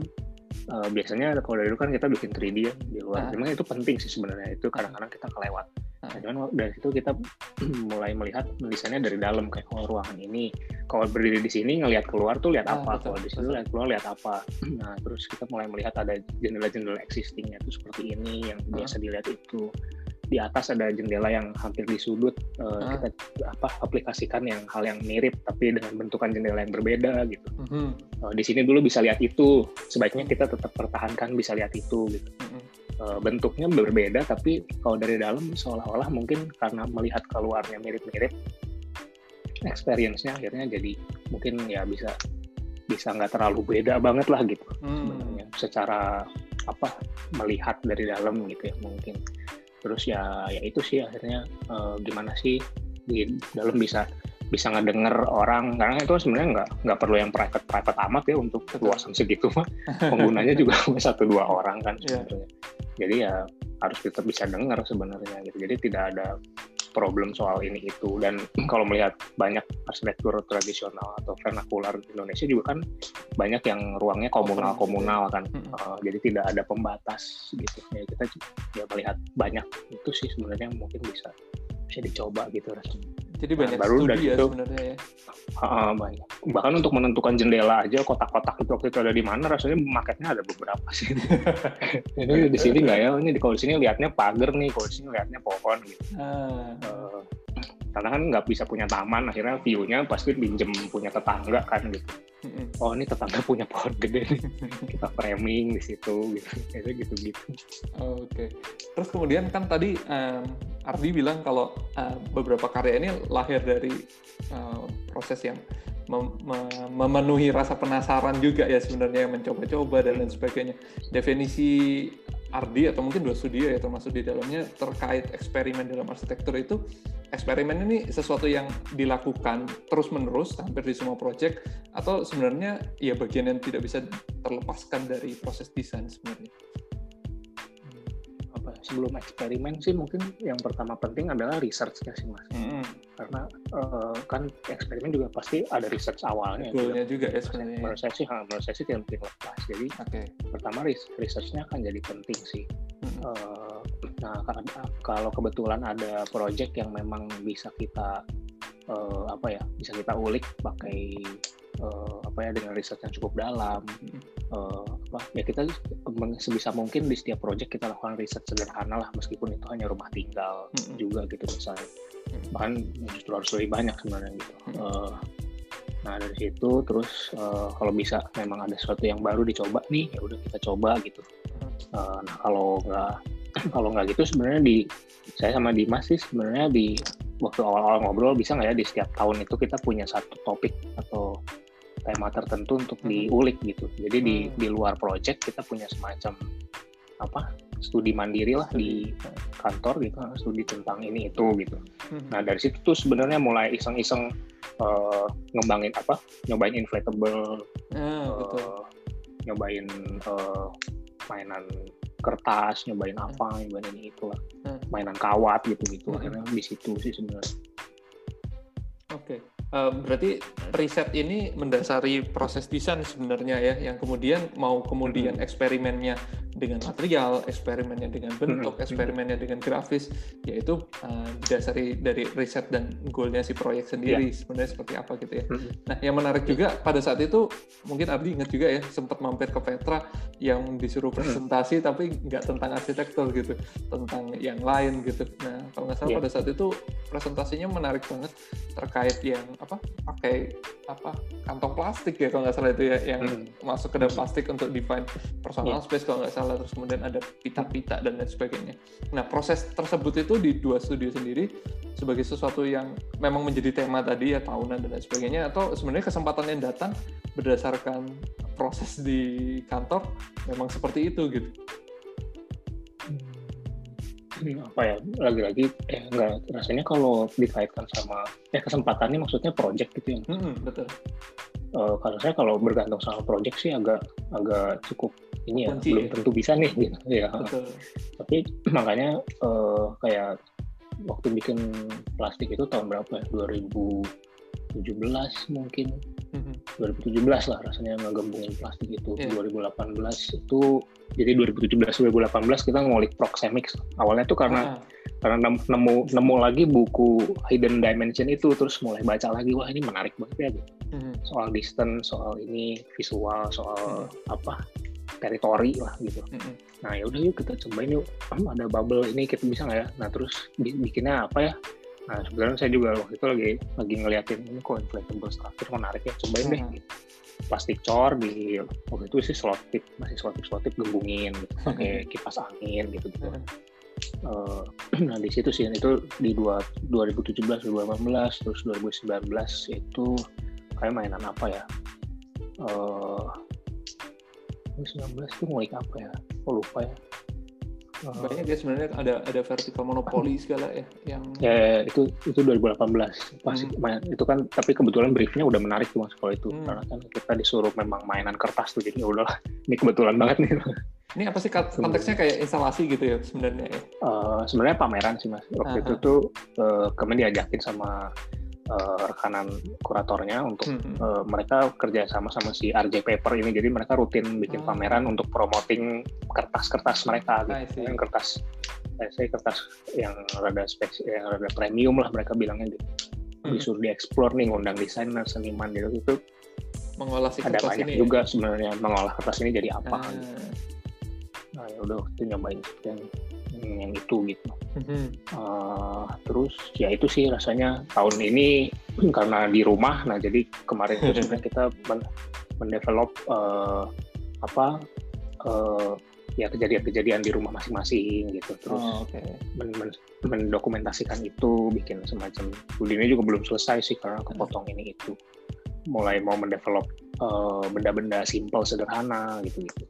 uh, biasanya kalau dari dulu kan kita bikin 3D ya di luar. Ah. Memang itu penting sih sebenarnya itu kadang-kadang kita kelewat. Nah, cuman dari situ kita mulai melihat mendesainnya dari dalam kayak oh ruangan ini kalau berdiri di sini ngelihat keluar tuh lihat ah, apa, kalau di sini lihat keluar lihat apa. Nah terus kita mulai melihat ada jendela-jendela existingnya tuh seperti ini yang biasa dilihat itu. Di atas ada jendela yang hampir di sudut uh, ah. kita apa aplikasikan yang hal yang mirip tapi dengan bentukan jendela yang berbeda gitu. Mm-hmm. Uh, di sini dulu bisa lihat itu, sebaiknya kita tetap pertahankan bisa lihat itu gitu. Mm-hmm. Uh, bentuknya berbeda tapi kalau dari dalam seolah-olah mungkin karena melihat keluarnya mirip-mirip experience-nya akhirnya jadi mungkin ya bisa bisa nggak terlalu beda banget lah gitu mm. sebenarnya secara apa melihat dari dalam gitu ya mungkin terus ya ya itu sih akhirnya uh, gimana sih di dalam bisa bisa ngedenger orang karena itu sebenarnya nggak nggak perlu yang private private amat ya untuk luasan segitu mah penggunanya juga satu dua orang kan iya. sebenarnya yeah. jadi ya harus tetap bisa dengar sebenarnya gitu jadi tidak ada problem soal ini itu. Dan kalau melihat banyak arsitektur tradisional atau vernakular di Indonesia juga kan banyak yang ruangnya komunal komunal kan. Hmm. uh, jadi tidak ada pembatas gitu. Ya kita ya melihat banyak itu sih sebenarnya mungkin bisa bisa dicoba gitu rasanya jadi banyak nah, baru studi ya itu, sebenarnya ya. Uh, banyak. Bahkan untuk menentukan jendela aja kotak-kotak itu waktu itu ada di mana rasanya marketnya ada beberapa sih. Ini di sini nggak ya? Ini di kalau di sini lihatnya pagar nih, kalau di sini lihatnya pohon gitu. Uh. Uh, karena kan nggak bisa punya taman akhirnya view-nya pasti pinjem punya tetangga kan gitu. Oh ini tetangga punya pohon gede nih. Kita framing di situ gitu. Itu gitu gitu oke. Okay. terus kemudian kan tadi um, Ardi bilang kalau uh, beberapa karya ini lahir dari uh, proses yang mem memenuhi rasa penasaran juga ya sebenarnya mencoba-coba dan lain sebagainya. Definisi Ardi atau mungkin dua studio ya termasuk di dalamnya terkait eksperimen dalam arsitektur itu eksperimen ini sesuatu yang dilakukan terus menerus hampir di semua proyek atau sebenarnya ya bagian yang tidak bisa terlepaskan dari proses desain sebenarnya sebelum eksperimen sih mungkin yang pertama penting adalah researchnya sih mas mm -hmm. karena uh, kan eksperimen juga pasti ada research awalnya goalnya juga ya sebenarnya menurut saya sih menurut saya sih tidak mungkin lepas jadi okay. pertama researchnya akan jadi penting sih mm -hmm. uh, Nah, kalau kebetulan ada project yang memang bisa kita uh, apa ya, bisa kita ulik pakai uh, apa ya dengan riset yang cukup dalam, uh, apa ya kita sebisa mungkin di setiap project kita lakukan riset sederhana lah, meskipun itu hanya rumah tinggal hmm. juga gitu misalnya, bahkan justru harus lebih banyak sebenarnya gitu. Uh, Nah dari situ terus uh, kalau bisa memang ada sesuatu yang baru dicoba nih ya udah kita coba gitu. Uh, nah kalau nggak kalau nggak gitu sebenarnya di saya sama Dimas sih sebenarnya di waktu awal-awal ngobrol bisa nggak ya di setiap tahun itu kita punya satu topik atau tema tertentu untuk hmm. diulik gitu. Jadi di hmm. di luar project kita punya semacam apa studi mandiri lah di kantor gitu, studi tentang ini itu gitu. Hmm. Nah dari situ tuh sebenarnya mulai iseng-iseng uh, ngembangin apa, nyobain inflatable, uh, nyobain uh, mainan kertas nyobain apa nyobain ini itu lah hmm. mainan kawat gitu gitu hmm. akhirnya di situ sih sebenarnya oke okay. Uh, berarti riset ini mendasari proses desain sebenarnya ya, yang kemudian mau kemudian eksperimennya dengan material, eksperimennya dengan bentuk, hmm. eksperimennya dengan grafis, yaitu uh, didasari dari riset dan goalnya si proyek sendiri yeah. sebenarnya seperti apa gitu ya. Hmm. Nah, yang menarik juga pada saat itu mungkin Abdi ingat juga ya sempat mampir ke Petra yang disuruh presentasi tapi nggak tentang arsitektur gitu, tentang yang lain gitu. Nah, kalau nggak salah yeah. pada saat itu presentasinya menarik banget terkait yang apa pakai apa kantong plastik ya kalau nggak salah itu ya yang hmm. masuk ke dalam plastik untuk define personal yeah. space kalau nggak salah terus kemudian ada pita-pita dan lain sebagainya. Nah proses tersebut itu di dua studio sendiri sebagai sesuatu yang memang menjadi tema tadi ya tahunan dan lain sebagainya atau sebenarnya kesempatan yang datang berdasarkan proses di kantor memang seperti itu gitu. Apa ya? Lagi-lagi eh enggak rasanya kalau dikaitkan sama eh kesempatannya maksudnya project gitu ya? Hmm, betul uh, kalau saya kalau bergantung sama project sih agak agak cukup ini ya Kunci, belum ya? tentu bisa nih gitu ya betul. tapi makanya uh, kayak waktu bikin plastik itu tahun berapa ya 2017 mungkin mm -hmm. 2017 lah rasanya ngegabungin plastik itu yeah. 2018 itu jadi 2017 2018 kita ngulik proxemics awalnya tuh karena ah. karena nemu nemu lagi buku hidden dimension itu terus mulai baca lagi wah ini menarik banget ya gitu mm-hmm. soal distance soal ini visual soal mm-hmm. apa teritori lah gitu. Mm-hmm. Nah ya udah yuk kita cobain yuk ada bubble ini kita bisa nggak ya? Nah terus bikinnya apa ya? Nah sebenarnya saya juga waktu itu lagi lagi ngeliatin ini kok inflatable structure menarik ya cobain mm-hmm. deh. Gitu. Plastik cor di waktu itu sih slot tip masih slot tip slot tip gembungin gitu pakai kipas angin gitu gitu. Mm-hmm. Uh, nah di situ sih itu di dua, 2017 2018 terus 2019 itu kayak mainan apa ya uh, 2019 itu ngulik apa ya oh lupa ya uh, banyak ya sebenarnya ada ada vertical monopoli segala ya yang ya, ya, ya itu itu 2018 pasti hmm. main, itu kan tapi kebetulan briefnya udah menarik tuh mas kalau itu hmm. karena kan kita disuruh memang mainan kertas tuh jadi ya udahlah ini kebetulan banget nih ini apa sih konteksnya kayak instalasi gitu ya sebenarnya ya? Uh, sebenarnya pameran sih mas. Waktu uh -huh. itu tuh uh, kami diajakin sama uh, rekanan kuratornya untuk hmm. uh, mereka kerja sama sama si RJ Paper ini jadi mereka rutin bikin hmm. pameran untuk promoting kertas-kertas mereka gitu. yang kertas saya kertas yang rada spesial yang rada premium lah mereka bilangnya gitu hmm. disuruh dieksplor nih ngundang desainer seniman gitu itu mengolah si ada banyak ini ya? juga ya? sebenarnya mengolah kertas ini jadi apa hmm. gitu. Nah ya udah itu nyobain yang yang itu gitu. Mm-hmm. Uh, terus ya itu sih rasanya tahun ini karena di rumah, nah jadi kemarin itu sebenarnya kita men mendevelop uh, apa uh, ya kejadian-kejadian di rumah masing-masing gitu. Terus oh, okay. men men mendokumentasikan itu, bikin semacam. Ini juga belum selesai sih karena kepotong ini itu. Mulai mau mendevelop benda-benda uh, simple sederhana gitu gitu.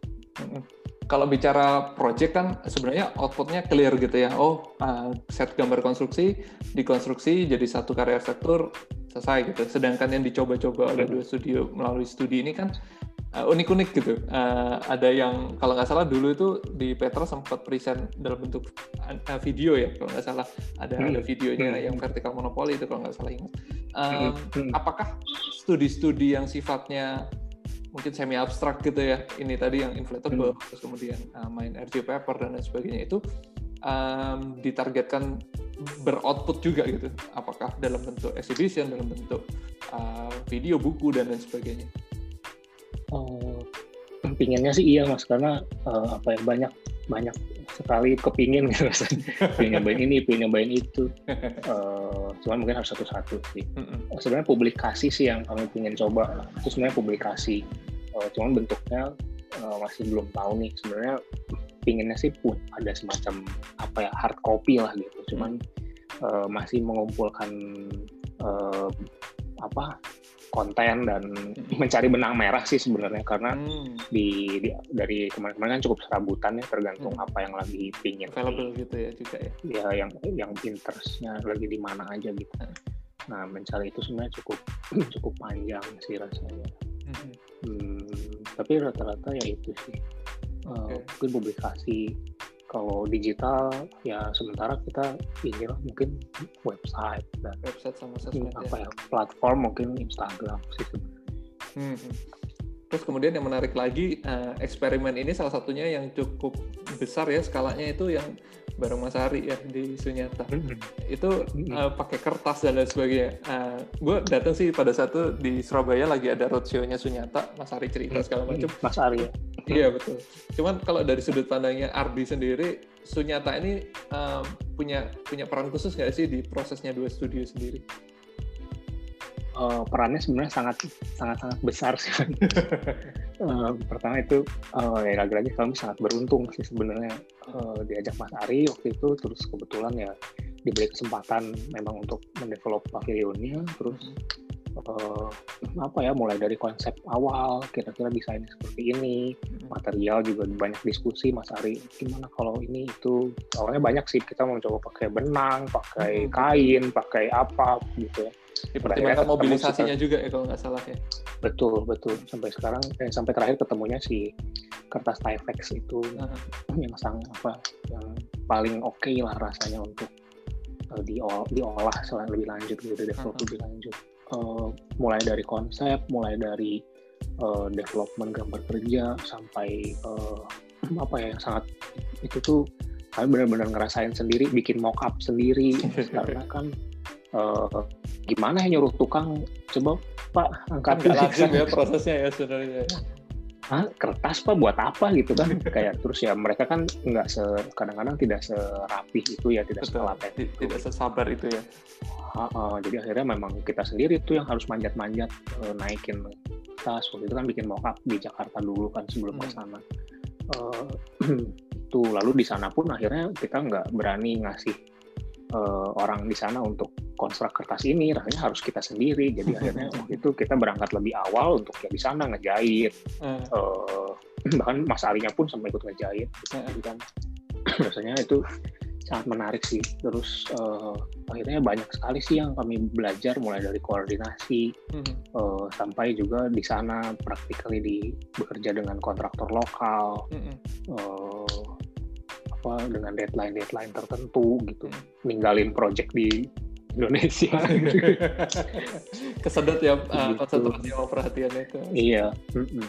Kalau bicara project kan sebenarnya outputnya clear gitu ya. Oh, uh, set gambar konstruksi, dikonstruksi jadi satu karya arsitektur selesai gitu. Sedangkan yang dicoba-coba oleh dua studio melalui studi ini kan uh, unik-unik gitu. Uh, ada yang kalau nggak salah dulu itu di Petra sempat present dalam bentuk uh, video ya kalau nggak salah. Ada hmm. ada videonya hmm. yang vertical monopoli itu kalau nggak salah ingat. Um, hmm. Apakah studi-studi yang sifatnya mungkin semi abstrak gitu ya. Ini tadi yang inflatable hmm. terus kemudian uh, main RG paper dan lain sebagainya itu um, ditargetkan beroutput juga gitu. Apakah dalam bentuk exhibition dalam bentuk uh, video buku dan lain sebagainya. Oh pinginnya sih iya mas karena uh, apa ya banyak banyak sekali kepingin gitu pengen nyobain ini pengen nyobain itu. Uh, cuman mungkin harus satu-satu sih. Mm-hmm. sebenarnya publikasi sih yang kami ingin coba. Itu sebenarnya publikasi. Uh, cuman bentuknya uh, masih belum tahu nih. Sebenarnya pinginnya sih pun ada semacam apa ya hard copy lah gitu. Cuman uh, masih mengumpulkan uh, apa konten dan mencari benang merah sih sebenarnya karena hmm. di, di dari kemarin-kemarin kan cukup serabutan ya tergantung hmm. apa yang lagi pingin available gitu ya juga ya ya yang yang interestnya lagi di mana aja gitu hmm. nah mencari itu sebenarnya cukup cukup panjang sih rasanya hmm. Hmm, tapi rata-rata ya itu sih okay. uh, mungkin publikasi kalau digital ya sementara kita lah mungkin website dan website sama sosmed apa ya. ya platform mungkin Instagram sih. Hmm. hmm. Terus kemudian yang menarik lagi uh, eksperimen ini salah satunya yang cukup besar ya skalanya itu yang bareng Mas Ari ya di Sunyata. Mm -hmm. Itu uh, pakai kertas dan lain sebagainya. Uh, eh, gue datang sih pada satu di Surabaya lagi ada roadshow-nya Sunyata, Mas Ari cerita segala macam. Mas Ari ya. Iya betul. Cuman kalau dari sudut pandangnya Ardi sendiri, Sunyata ini um, punya punya peran khusus nggak sih di prosesnya dua studio sendiri? uh, perannya sebenarnya sangat sangat sangat besar sih. uh, pertama itu uh, ya lagi-lagi kami sangat beruntung sih sebenarnya uh, diajak Mas Ari waktu itu terus kebetulan ya diberi kesempatan memang untuk mendevelop pavilionnya terus uh, apa ya mulai dari konsep awal kira-kira desain seperti ini material juga banyak diskusi Mas Ari. Gimana kalau ini itu awalnya banyak sih kita mau coba pakai benang pakai kain pakai apa gitu ya. Dipertimbangkan mobilisasinya juga ya kalau nggak salah ya. Betul betul. Sampai sekarang eh, sampai terakhir ketemunya si kertas Tyvek itu uh -huh. yang sang apa yang paling oke okay lah rasanya untuk uh, diolah, diolah selain lebih lanjut gitu develop uh -huh. lebih lanjut uh, mulai dari konsep mulai dari uh, development gambar kerja sampai uh, apa ya yang sangat itu tuh kami benar-benar ngerasain sendiri bikin mock up sendiri. Karena kan uh, gimana ya nyuruh tukang? Coba pak angkat langsung ya prosesnya ya sebenarnya Hah, kertas pak? Buat apa? Gitu kan. Kayak terus ya mereka kan nggak se kadang-kadang tidak serapih itu ya tidak setelaten tidak sesabar itu ya. Uh, uh, jadi akhirnya memang kita sendiri tuh yang harus manjat-manjat uh, naikin tas. Waktu itu kan bikin mockup di Jakarta dulu kan sebelum hmm. ke sana. Uh, itu lalu di sana pun akhirnya kita nggak berani ngasih uh, orang di sana untuk konstruk kertas ini rasanya harus kita sendiri jadi akhirnya waktu itu kita berangkat lebih awal untuk ya di sana ngejahit uh, bahkan Mas Alinya pun sampai ikut ngejahit hmm. jadi kan rasanya itu sangat menarik sih terus uh, akhirnya banyak sekali sih yang kami belajar mulai dari koordinasi hmm. uh, sampai juga di sana praktikally di bekerja dengan kontraktor lokal hmm. uh, apa dengan deadline deadline tertentu gitu hmm. ninggalin project di Indonesia. Kesedot ya uh, konsentrasi sama perhatiannya ke iya. Mm -mm.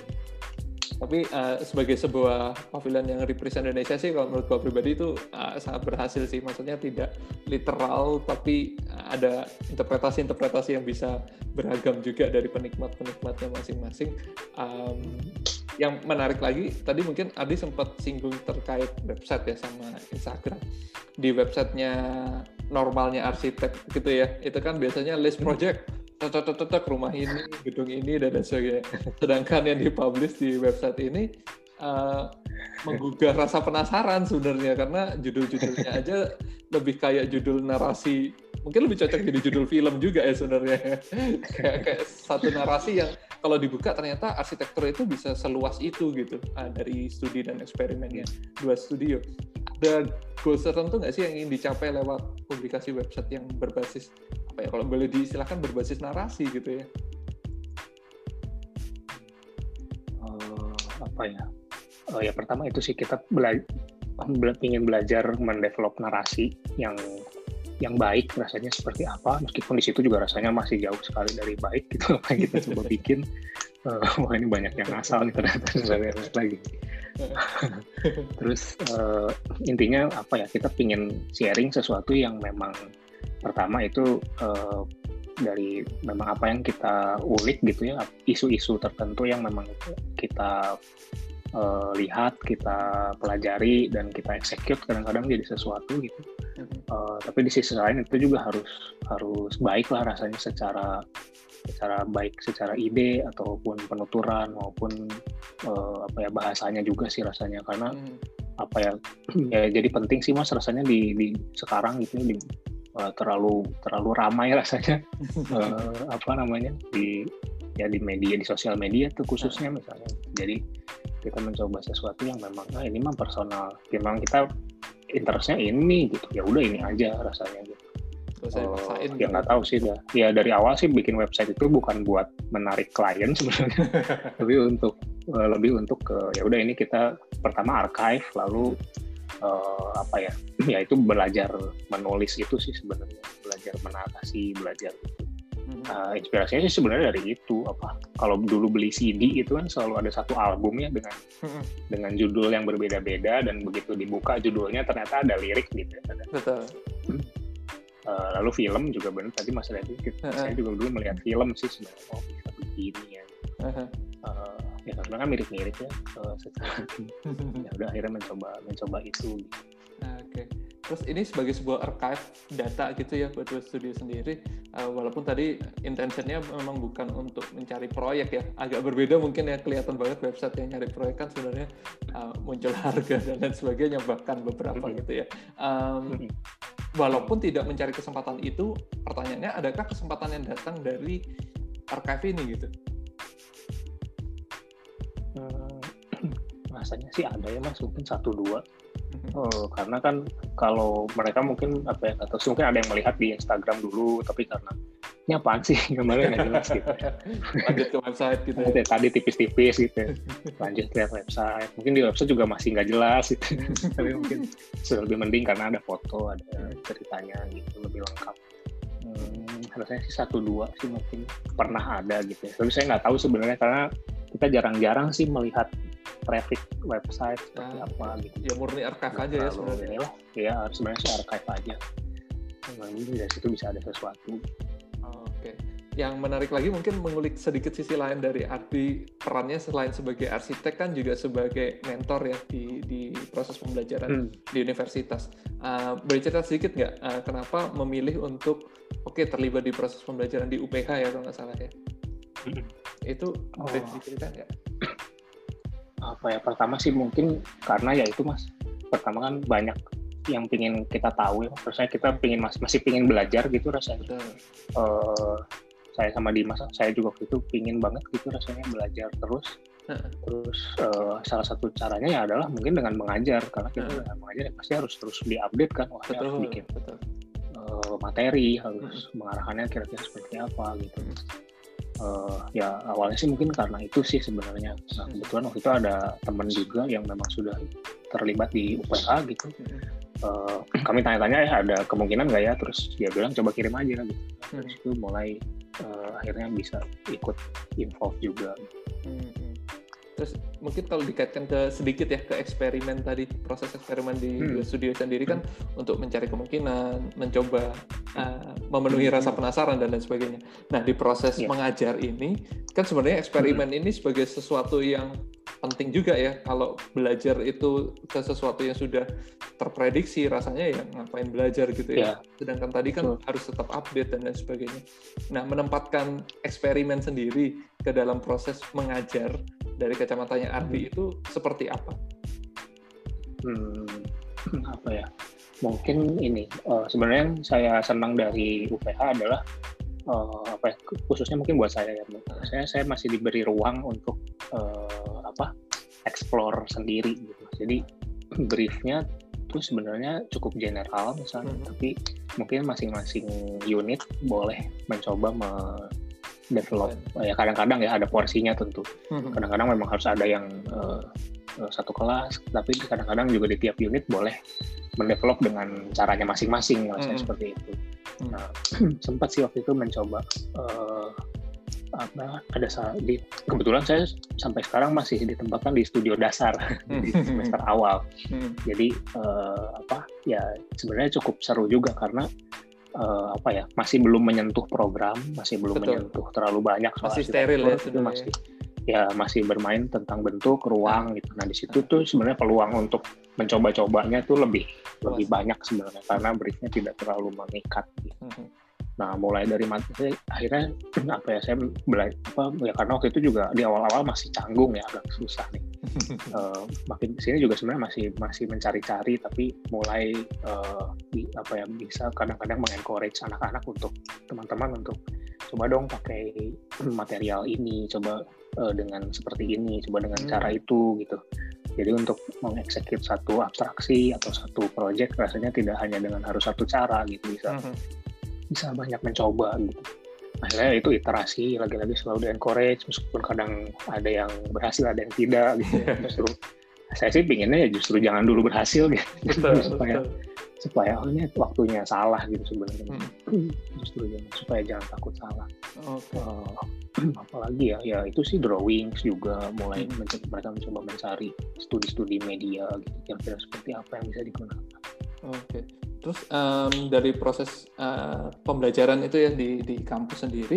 Tapi uh, sebagai sebuah pavilion yang represent Indonesia sih kalau menurut gue pribadi itu uh, sangat berhasil sih. Maksudnya tidak literal tapi ada interpretasi-interpretasi yang bisa beragam juga dari penikmat-penikmatnya masing-masing. Um, yang menarik lagi tadi mungkin Adi sempat singgung terkait website ya sama Instagram. Di websitenya normalnya arsitek gitu ya itu kan biasanya list project cocok rumah ini gedung ini dan sebagainya. Sedangkan yang dipublish di website ini uh, menggugah rasa penasaran sebenarnya. Karena judul-judulnya aja lebih kayak judul narasi. Mungkin lebih cocok jadi judul film juga ya sebenarnya. Kayak, kayak satu narasi yang kalau dibuka ternyata arsitektur itu bisa seluas itu gitu. Uh, dari studi dan eksperimennya. Dua studio. Ada goals tertentu nggak sih yang ingin dicapai lewat publikasi website yang berbasis apa ya kalau boleh diistilahkan berbasis narasi gitu ya? Uh, apa ya? Uh, ya pertama itu sih kita belajar ingin belajar mendevelop narasi yang yang baik rasanya seperti apa meskipun di situ juga rasanya masih jauh sekali dari baik gitu. Apa yang kita coba bikin uh, wah ini banyak yang asal nih ternyata lagi. Terus uh, intinya apa ya kita pingin sharing sesuatu yang memang pertama itu uh, dari memang apa yang kita ulik gitu ya isu-isu tertentu yang memang kita uh, lihat kita pelajari dan kita execute kadang-kadang jadi sesuatu gitu. Uh, tapi di sisi lain itu juga harus harus baik lah rasanya secara secara baik secara ide ataupun penuturan maupun uh, apa ya bahasanya juga sih rasanya. Karena hmm. apa ya ya jadi penting sih mas rasanya di, di sekarang gitu di uh, terlalu terlalu ramai rasanya. Uh, apa namanya di ya di media di sosial media tuh khususnya misalnya. Jadi kita mencoba sesuatu yang memang nah ini mah personal. Memang kita interestnya ini gitu. Ya udah ini aja rasanya gitu. Uh, ya gitu. nggak tahu sih ya. ya dari awal sih bikin website itu bukan buat menarik klien sebenarnya. Tapi untuk uh, lebih untuk ke ya udah ini kita pertama archive lalu uh, apa ya? Ya itu belajar menulis itu sih sebenarnya. Belajar menatasi belajar gitu uh, inspirasinya sih sebenarnya dari itu apa kalau dulu beli CD itu kan selalu ada satu album ya dengan hmm. dengan judul yang berbeda-beda dan begitu dibuka judulnya ternyata ada lirik gitu ya ada. betul uh, lalu film juga benar tadi mas Reddy uh-huh. saya juga dulu melihat film sih sebenarnya oh bisa begini ya uh-huh. uh, ya sebenarnya mirip-mirip ya uh, secara ya udah akhirnya mencoba mencoba itu gitu. Oke. Okay. Terus ini sebagai sebuah archive data gitu ya buat Web Studio sendiri, uh, walaupun tadi intentionnya memang bukan untuk mencari proyek ya, agak berbeda mungkin ya kelihatan banget website yang nyari proyek kan sebenarnya uh, muncul harga dan lain sebagainya bahkan beberapa gitu ya. Um, walaupun tidak mencari kesempatan itu, pertanyaannya adakah kesempatan yang datang dari archive ini gitu? Hmm, rasanya sih ada ya mas, mungkin satu dua Oh, karena kan kalau mereka mungkin apa ya atau mungkin ada yang melihat di Instagram dulu tapi karena ini apaan sih? Gambarnya nggak jelas gitu. Lanjut ke website gitu ya. tadi tipis-tipis gitu lanjut ke website. Mungkin di website juga masih nggak jelas gitu. Tapi mungkin lebih mending karena ada foto ada ceritanya gitu lebih lengkap. Hmm, harusnya sih satu dua sih mungkin pernah ada gitu ya. Tapi saya nggak tahu sebenarnya karena kita jarang-jarang sih melihat traffic website seperti nah, apa gitu. Ya murni archive aja ya sebenarnya. Inilah, ya sebenarnya sih archive aja. Memang dari situ bisa ada sesuatu. Oh, Oke. Okay. yang menarik lagi mungkin mengulik sedikit sisi lain dari Ardi perannya selain sebagai arsitek kan juga sebagai mentor ya di di proses pembelajaran hmm. di universitas. Uh, boleh cerita sedikit nggak uh, kenapa memilih untuk oke okay, terlibat di proses pembelajaran di UPH ya kalau nggak salah ya? Hmm. Itu boleh oh. diceritakan nggak? Apa ya pertama sih mungkin karena ya itu mas. Pertama kan banyak yang pingin kita tahu ya. Rasanya kita pingin masih masih pingin belajar gitu rasanya. Uh, saya sama Dimas saya juga waktu itu pingin banget gitu rasanya belajar terus. Terus uh, salah satu caranya ya adalah mungkin dengan mengajar. Karena kita dengan mengajar ya pasti harus terus diupdate kan wah betul, harus bikin betul. Uh, materi harus hmm. mengarahkannya kira-kira seperti apa gitu uh, ya awalnya sih mungkin karena itu sih sebenarnya. Nah, kebetulan waktu itu ada teman juga yang memang sudah terlibat di UPH gitu. Uh, kami tanya-tanya ya ada kemungkinan nggak ya? Terus dia bilang coba kirim aja gitu. Terus itu mulai uh, akhirnya bisa ikut involve juga. Hmm Terus mungkin kalau dikaitkan ke sedikit ya ke eksperimen tadi proses eksperimen di hmm. studio sendiri kan hmm. untuk mencari kemungkinan, mencoba uh, memenuhi hmm. rasa penasaran dan lain sebagainya. Nah di proses yeah. mengajar ini kan sebenarnya eksperimen hmm. ini sebagai sesuatu yang penting juga ya kalau belajar itu ke sesuatu yang sudah terprediksi rasanya ya ngapain belajar gitu ya. Yeah. Sedangkan tadi kan harus tetap update dan lain sebagainya. Nah menempatkan eksperimen sendiri ke dalam proses mengajar dari kacamatanya Ardi hmm. itu seperti apa? Hmm, apa ya? Mungkin ini uh, sebenarnya yang saya senang dari UPH adalah uh, apa ya, khususnya mungkin buat saya ya. Saya saya masih diberi ruang untuk uh, apa? explore sendiri gitu. Jadi briefnya itu sebenarnya cukup general misalnya, hmm. tapi mungkin masing-masing unit boleh mencoba me develop ya kadang-kadang ya ada porsinya tentu. Hmm. kadang-kadang memang harus ada yang uh, satu kelas tapi kadang-kadang juga di tiap unit boleh mendevelop dengan caranya masing-masing hmm. seperti itu. Hmm. nah sempat sih waktu itu mencoba uh, apa ada di kebetulan saya sampai sekarang masih ditempatkan di studio dasar di semester awal. Jadi uh, apa ya sebenarnya cukup seru juga karena uh, apa ya masih belum menyentuh program masih belum Betul. menyentuh terlalu banyak masih steril ya itu masih ya masih bermain tentang bentuk ruang gitu nah di situ tuh sebenarnya peluang untuk mencoba-cobanya tuh lebih lebih banyak sebenarnya karena briefnya tidak terlalu mengikat gitu. Hmm. Nah, mulai dari materi akhirnya apa ya saya belajar apa ya karena waktu itu juga di awal-awal masih canggung ya agak susah nih. uh, makin sini juga sebenarnya masih masih mencari-cari tapi mulai uh, di, apa ya bisa kadang-kadang mengencourage anak-anak untuk teman-teman untuk coba dong pakai material ini, coba uh, dengan seperti ini, coba dengan hmm. cara itu gitu. Jadi untuk mengeksekut satu abstraksi atau satu project rasanya tidak hanya dengan harus satu cara gitu bisa. Hmm bisa banyak mencoba gitu akhirnya itu iterasi lagi-lagi selalu di encourage meskipun kadang ada yang berhasil ada yang tidak gitu ya. justru saya sih pinginnya ya justru jangan dulu berhasil gitu betul, supaya betul. supaya oh ini waktunya salah gitu sebenarnya hmm. justru jangan supaya jangan takut salah okay. uh, eh, apalagi ya ya itu sih drawings juga mulai hmm. mencoba, mereka mencoba mencari studi-studi media gitu kira-kira seperti apa yang bisa digunakan oke okay. Terus um, dari proses uh, pembelajaran itu ya di di kampus sendiri,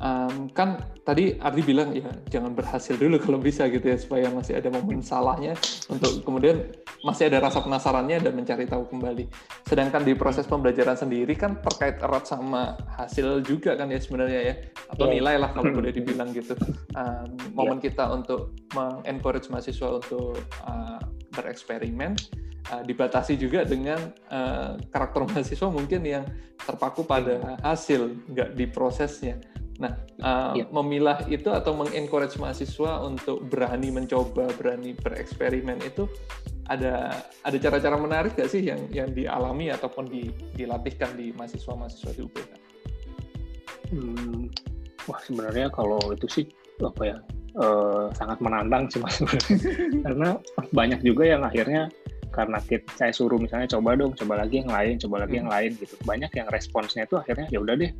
um, kan tadi Ardi bilang ya jangan berhasil dulu kalau bisa gitu ya supaya masih ada momen salahnya untuk kemudian masih ada rasa penasarannya dan mencari tahu kembali. Sedangkan di proses pembelajaran sendiri kan terkait erat sama hasil juga kan ya sebenarnya ya atau yeah. nilai lah kalau boleh dibilang gitu. Um, momen yeah. kita untuk mengencourage mahasiswa untuk uh, bereksperimen uh, dibatasi juga dengan uh, karakter mahasiswa mungkin yang terpaku pada hasil, nggak di prosesnya. Nah, uh, ya. memilah itu atau mengencourage mahasiswa untuk berani mencoba, berani bereksperimen itu ada ada cara-cara menarik nggak sih yang yang dialami ataupun di, dilatihkan di mahasiswa-mahasiswa di UPK? Hmm, wah sebenarnya kalau itu sih apa ya uh, sangat menantang sih mas karena banyak juga yang akhirnya karena kita, saya suruh misalnya coba dong, coba lagi yang lain, coba lagi hmm. yang lain gitu. Banyak yang responsnya itu akhirnya ya udah deh,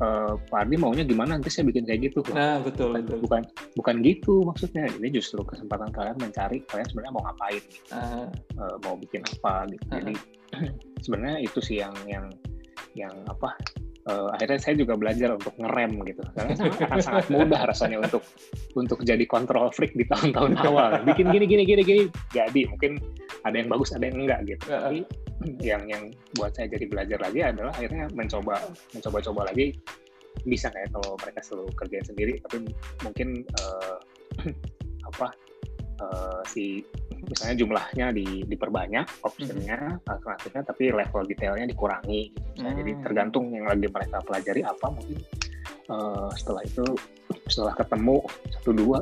uh, Pak Ardi maunya gimana nanti saya bikin kayak gitu. Nah betul bukan, betul. Bukan bukan gitu maksudnya. Ini justru kesempatan kalian mencari kalian sebenarnya mau ngapain, gitu. uh. Uh, mau bikin apa gitu. Uh. Jadi sebenarnya itu sih yang yang yang apa uh, akhirnya saya juga belajar untuk ngerem gitu. Karena sangat mudah rasanya untuk untuk jadi control freak di tahun-tahun awal. Bikin gini gini gini gini. Jadi mungkin ada yang bagus ada yang enggak gitu. Tapi yang yang buat saya jadi belajar lagi adalah akhirnya mencoba mencoba-coba lagi. Bisa kayak kalau mereka selalu kerjain sendiri tapi mungkin uh, apa uh, si misalnya jumlahnya di, diperbanyak optionnya hmm. alternatifnya tapi level detailnya dikurangi gitu. hmm. jadi tergantung yang lagi mereka pelajari apa mungkin uh, setelah itu setelah ketemu satu dua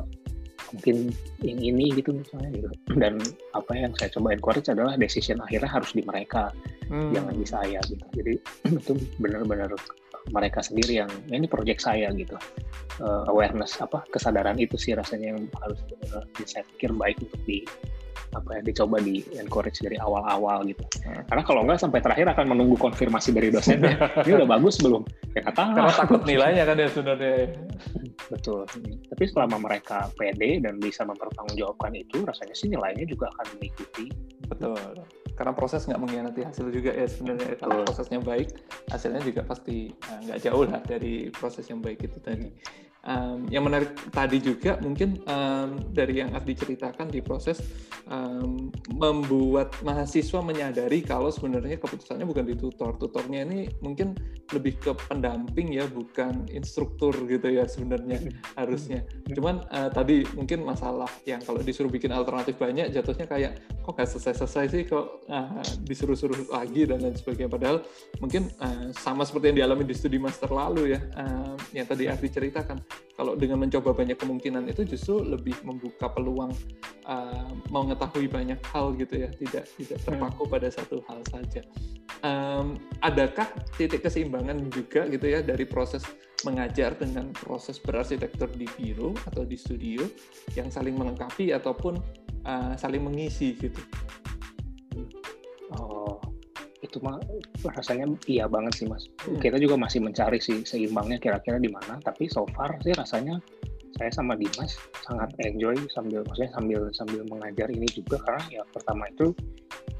mungkin yang ini gitu misalnya gitu dan apa yang saya coba encourage adalah decision akhirnya harus di mereka hmm. jangan di saya gitu jadi itu benar-benar mereka sendiri yang ya ini project saya gitu uh, awareness apa kesadaran itu sih rasanya yang harus uh, saya pikir baik untuk di apa ya dicoba di encourage dari awal-awal gitu. Hmm. Karena kalau enggak sampai terakhir akan menunggu konfirmasi dari dosennya. ini udah bagus belum? Ya kata Karena takut nilainya kan ya sebenarnya. Betul. Tapi selama mereka pede dan bisa mempertanggungjawabkan itu, rasanya sih nilainya juga akan mengikuti. Betul. Karena proses nggak mengkhianati hasil juga ya sebenarnya. Kalau prosesnya baik, hasilnya juga pasti eh, nggak jauh lah dari proses yang baik itu tadi. Um, yang menarik tadi juga mungkin um, dari yang Ardi ceritakan di proses um, membuat mahasiswa menyadari kalau sebenarnya keputusannya bukan di tutor. Tutornya ini mungkin lebih ke pendamping ya, bukan instruktur gitu ya sebenarnya harusnya. Cuman uh, tadi mungkin masalah yang kalau disuruh bikin alternatif banyak jatuhnya kayak kok gak selesai-selesai sih kok uh, disuruh-suruh lagi dan lain sebagainya. Padahal mungkin uh, sama seperti yang dialami di studi master lalu ya, uh, yang tadi Ardi ceritakan kalau dengan mencoba banyak kemungkinan itu justru lebih membuka peluang uh, mengetahui banyak hal gitu ya tidak tidak hmm. terpaku hmm. pada satu hal saja um, adakah titik keseimbangan juga gitu ya dari proses mengajar dengan proses berarsitektur di biro atau di studio yang saling melengkapi ataupun uh, saling mengisi gitu oh itu mah rasanya iya banget sih mas. Hmm. Kita juga masih mencari sih seimbangnya kira-kira di mana. Tapi so far sih rasanya saya sama Dimas sangat enjoy sambil maksudnya sambil sambil mengajar ini juga karena ya pertama itu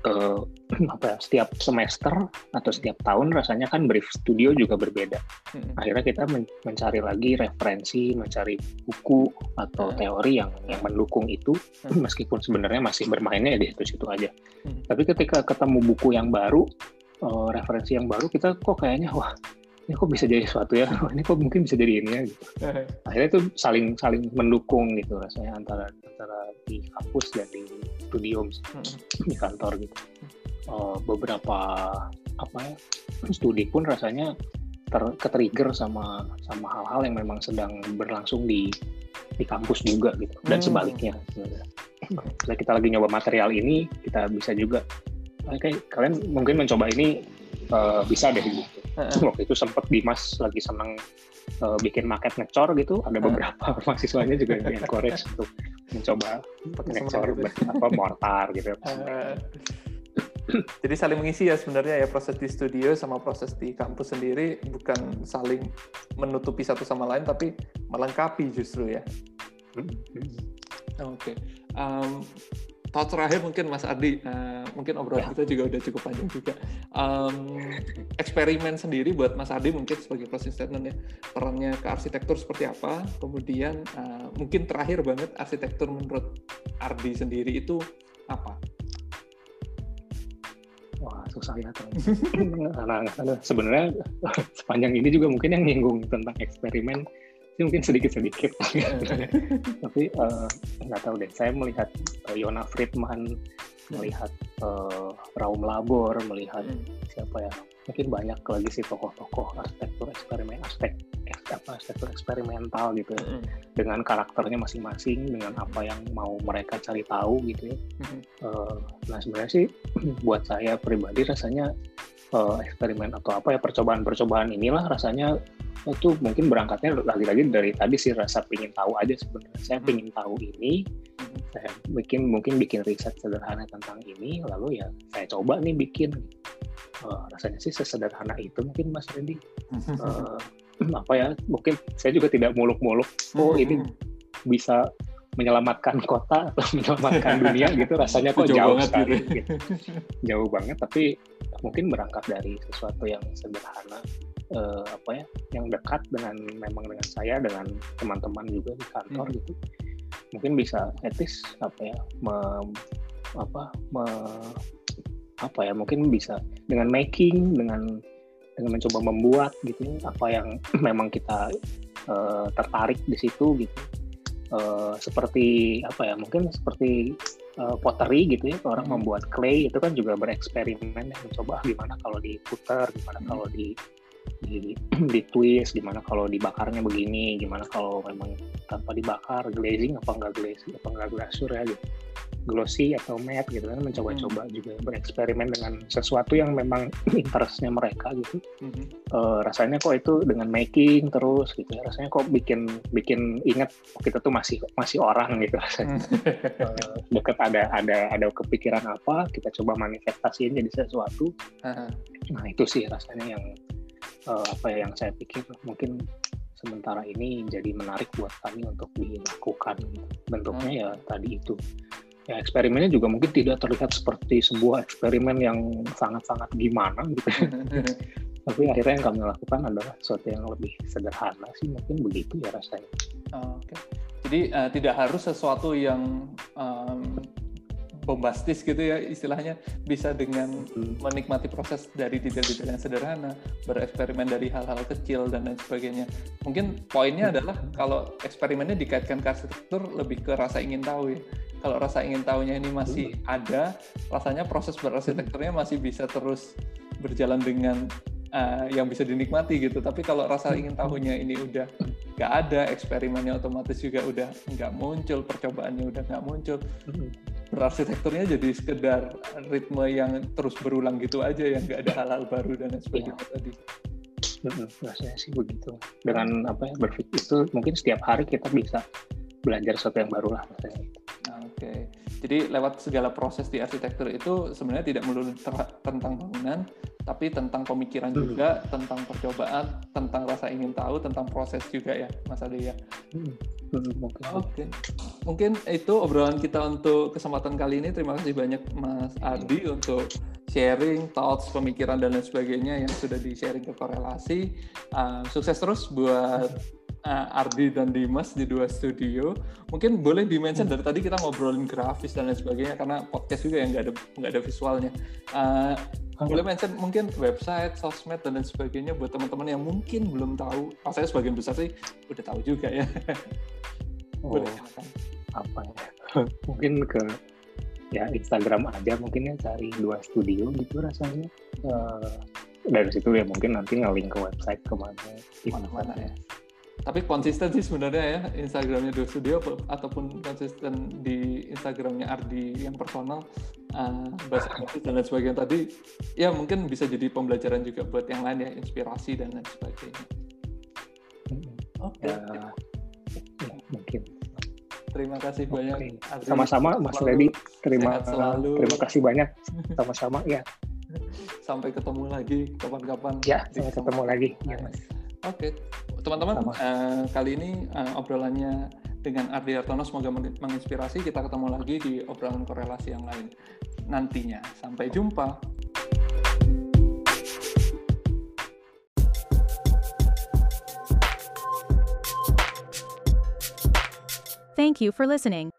uh, apa ya, setiap semester atau setiap tahun rasanya kan brief studio juga berbeda. Hmm. Akhirnya kita men mencari lagi referensi, mencari buku atau hmm. teori yang yang mendukung itu hmm. meskipun sebenarnya masih bermainnya di situ-situ aja. Hmm. Tapi ketika ketemu buku yang baru, uh, referensi yang baru kita kok kayaknya wah ini kok bisa jadi sesuatu ya? Ini kok mungkin bisa jadi ini ya? Gitu. Akhirnya itu saling saling mendukung gitu rasanya antara antara di kampus dan di studio hmm. di kantor gitu. Uh, beberapa apa ya studi pun rasanya ter ketrigger sama sama hal-hal yang memang sedang berlangsung di di kampus juga gitu dan hmm. sebaliknya sebenarnya. Kita lagi nyoba material ini kita bisa juga kayak kalian mungkin mencoba ini uh, bisa deh gitu waktu itu sempat Dimas lagi seneng uh, bikin maket ngecor gitu. Ada beberapa mahasiswanya juga yang encourage untuk mencoba ngecor apa mortar gitu jadi saling mengisi ya sebenarnya ya proses di studio sama proses di kampus sendiri bukan saling menutupi satu sama lain tapi melengkapi justru ya. Hmm. oke okay. um, thoughts terakhir mungkin Mas Ardi, uh, mungkin obrolan kita juga udah cukup panjang juga. Um, eksperimen sendiri buat Mas Ardi mungkin sebagai closing statement ya, perannya ke arsitektur seperti apa, kemudian uh, mungkin terakhir banget arsitektur menurut Ardi sendiri itu apa? Wah susah ya karena sebenarnya sepanjang ini juga mungkin yang nyinggung tentang eksperimen ini mungkin sedikit-sedikit tapi uh, nggak tahu deh saya melihat uh, Yona Friedman melihat uh, Raum Labor melihat hmm. siapa ya mungkin banyak lagi sih tokoh-tokoh arsitektur eksperimen aspek apa arsitektur eksperimental gitu ya hmm. dengan karakternya masing-masing dengan apa yang mau mereka cari tahu gitu ya hmm. uh, nah sebenarnya sih buat saya pribadi rasanya uh, eksperimen atau apa ya percobaan-percobaan inilah rasanya itu mungkin berangkatnya lagi-lagi dari tadi sih rasa pingin tahu aja sebenarnya. Saya hmm. pingin tahu ini hmm. saya bikin mungkin bikin riset sederhana tentang ini lalu ya saya coba nih bikin. Uh, rasanya sih sesederhana itu mungkin Mas Randy. Uh, apa ya mungkin saya juga tidak muluk-muluk oh ini bisa menyelamatkan kota atau menyelamatkan dunia gitu. Rasanya kok jauh, jauh sekali gitu. jauh banget tapi mungkin berangkat dari sesuatu yang sederhana uh, apa ya yang dekat dengan memang dengan saya dengan teman-teman juga di kantor hmm. gitu mungkin bisa etis apa ya me, apa me, apa ya mungkin bisa dengan making dengan dengan mencoba membuat gitu apa yang memang kita uh, tertarik di situ gitu uh, seperti apa ya mungkin seperti uh, pottery gitu ya orang hmm. membuat clay itu kan juga bereksperimen ya mencoba gimana kalau diputar gimana hmm. kalau di di, di twist gimana kalau dibakarnya begini gimana kalau memang tanpa dibakar glazing apa enggak glazing apa enggak glasur ya gitu glossy atau matte gitu kan mencoba-coba hmm. juga bereksperimen dengan sesuatu yang memang interestnya mereka gitu hmm. uh, rasanya kok itu dengan making terus gitu ya rasanya kok bikin bikin ingat kita tuh masih masih orang gitu rasanya uh, deket ada ada ada kepikiran apa kita coba manifestasiin jadi sesuatu uh-huh. nah itu sih rasanya yang uh, apa ya yang saya pikir mungkin sementara ini jadi menarik buat kami untuk dilakukan bentuknya hmm. ya tadi itu ya eksperimennya juga mungkin tidak terlihat seperti sebuah eksperimen yang sangat-sangat gimana gitu. Tapi akhirnya yang kami lakukan adalah sesuatu yang lebih sederhana sih mungkin begitu ya rasanya. Oke. Okay. jadi uh, tidak harus sesuatu yang um, bombastis gitu ya istilahnya. Bisa dengan hmm. menikmati proses dari detail-detail yang sederhana bereksperimen dari hal-hal kecil dan lain sebagainya. Mungkin poinnya adalah kalau eksperimennya dikaitkan ke arsitektur lebih ke rasa ingin tahu ya kalau rasa ingin tahunya ini masih ada rasanya proses berarsitekturnya masih bisa terus berjalan dengan uh, yang bisa dinikmati gitu tapi kalau rasa ingin tahunya ini udah nggak ada eksperimennya otomatis juga udah nggak muncul percobaannya udah nggak muncul berarsitekturnya jadi sekedar ritme yang terus berulang gitu aja yang nggak ada hal-hal baru dan lain sebagainya ya. tadi. Rasanya sih begitu. Dengan apa ya berpikir itu mungkin setiap hari kita bisa belajar sesuatu yang baru lah rasanya. Oke, jadi lewat segala proses di arsitektur itu sebenarnya tidak melulu tentang bangunan, tapi tentang pemikiran hmm. juga, tentang percobaan, tentang rasa ingin tahu, tentang proses juga ya, Mas Ade ya. Hmm, Oke, okay. mungkin itu obrolan kita untuk kesempatan kali ini. Terima kasih banyak Mas Adi untuk sharing, thoughts, pemikiran dan lain sebagainya yang sudah di sharing ke korelasi. Uh, sukses terus buat uh, Ardi dan Dimas di dua studio. Mungkin boleh dimention dari tadi kita ngobrolin grafis dan lain sebagainya karena podcast juga yang nggak ada nggak ada visualnya. Uh, boleh mention mungkin website, sosmed dan lain sebagainya buat teman-teman yang mungkin belum tahu. Oh, saya sebagian besar sih udah tahu juga ya. oh, boleh apa ya? mungkin ke ya Instagram aja mungkin ya cari dua studio gitu rasanya. Uh, dari situ ya mungkin nanti nge-link ke website ke mana, mana-mana ya tapi konsisten sih sebenarnya ya Instagramnya Dua Studio ataupun konsisten di Instagramnya Ardi yang personal uh, bahasa Inggris dan lain sebagainya tadi ya mungkin bisa jadi pembelajaran juga buat yang lain ya inspirasi dan lain sebagainya. Oke. Okay. Ya, ya, mungkin. Terima kasih okay. banyak. Sama-sama Mas Reddy. Terima selalu. terima kasih banyak. Sama-sama ya. Sampai ketemu lagi kapan-kapan. Ya, sampai ketemu lagi. Ya, Mas. Oke, okay. teman-teman, uh, kali ini uh, obrolannya dengan Ardi Artono semoga menginspirasi. Kita ketemu lagi di obrolan korelasi yang lain nantinya. Sampai jumpa. Thank you for listening.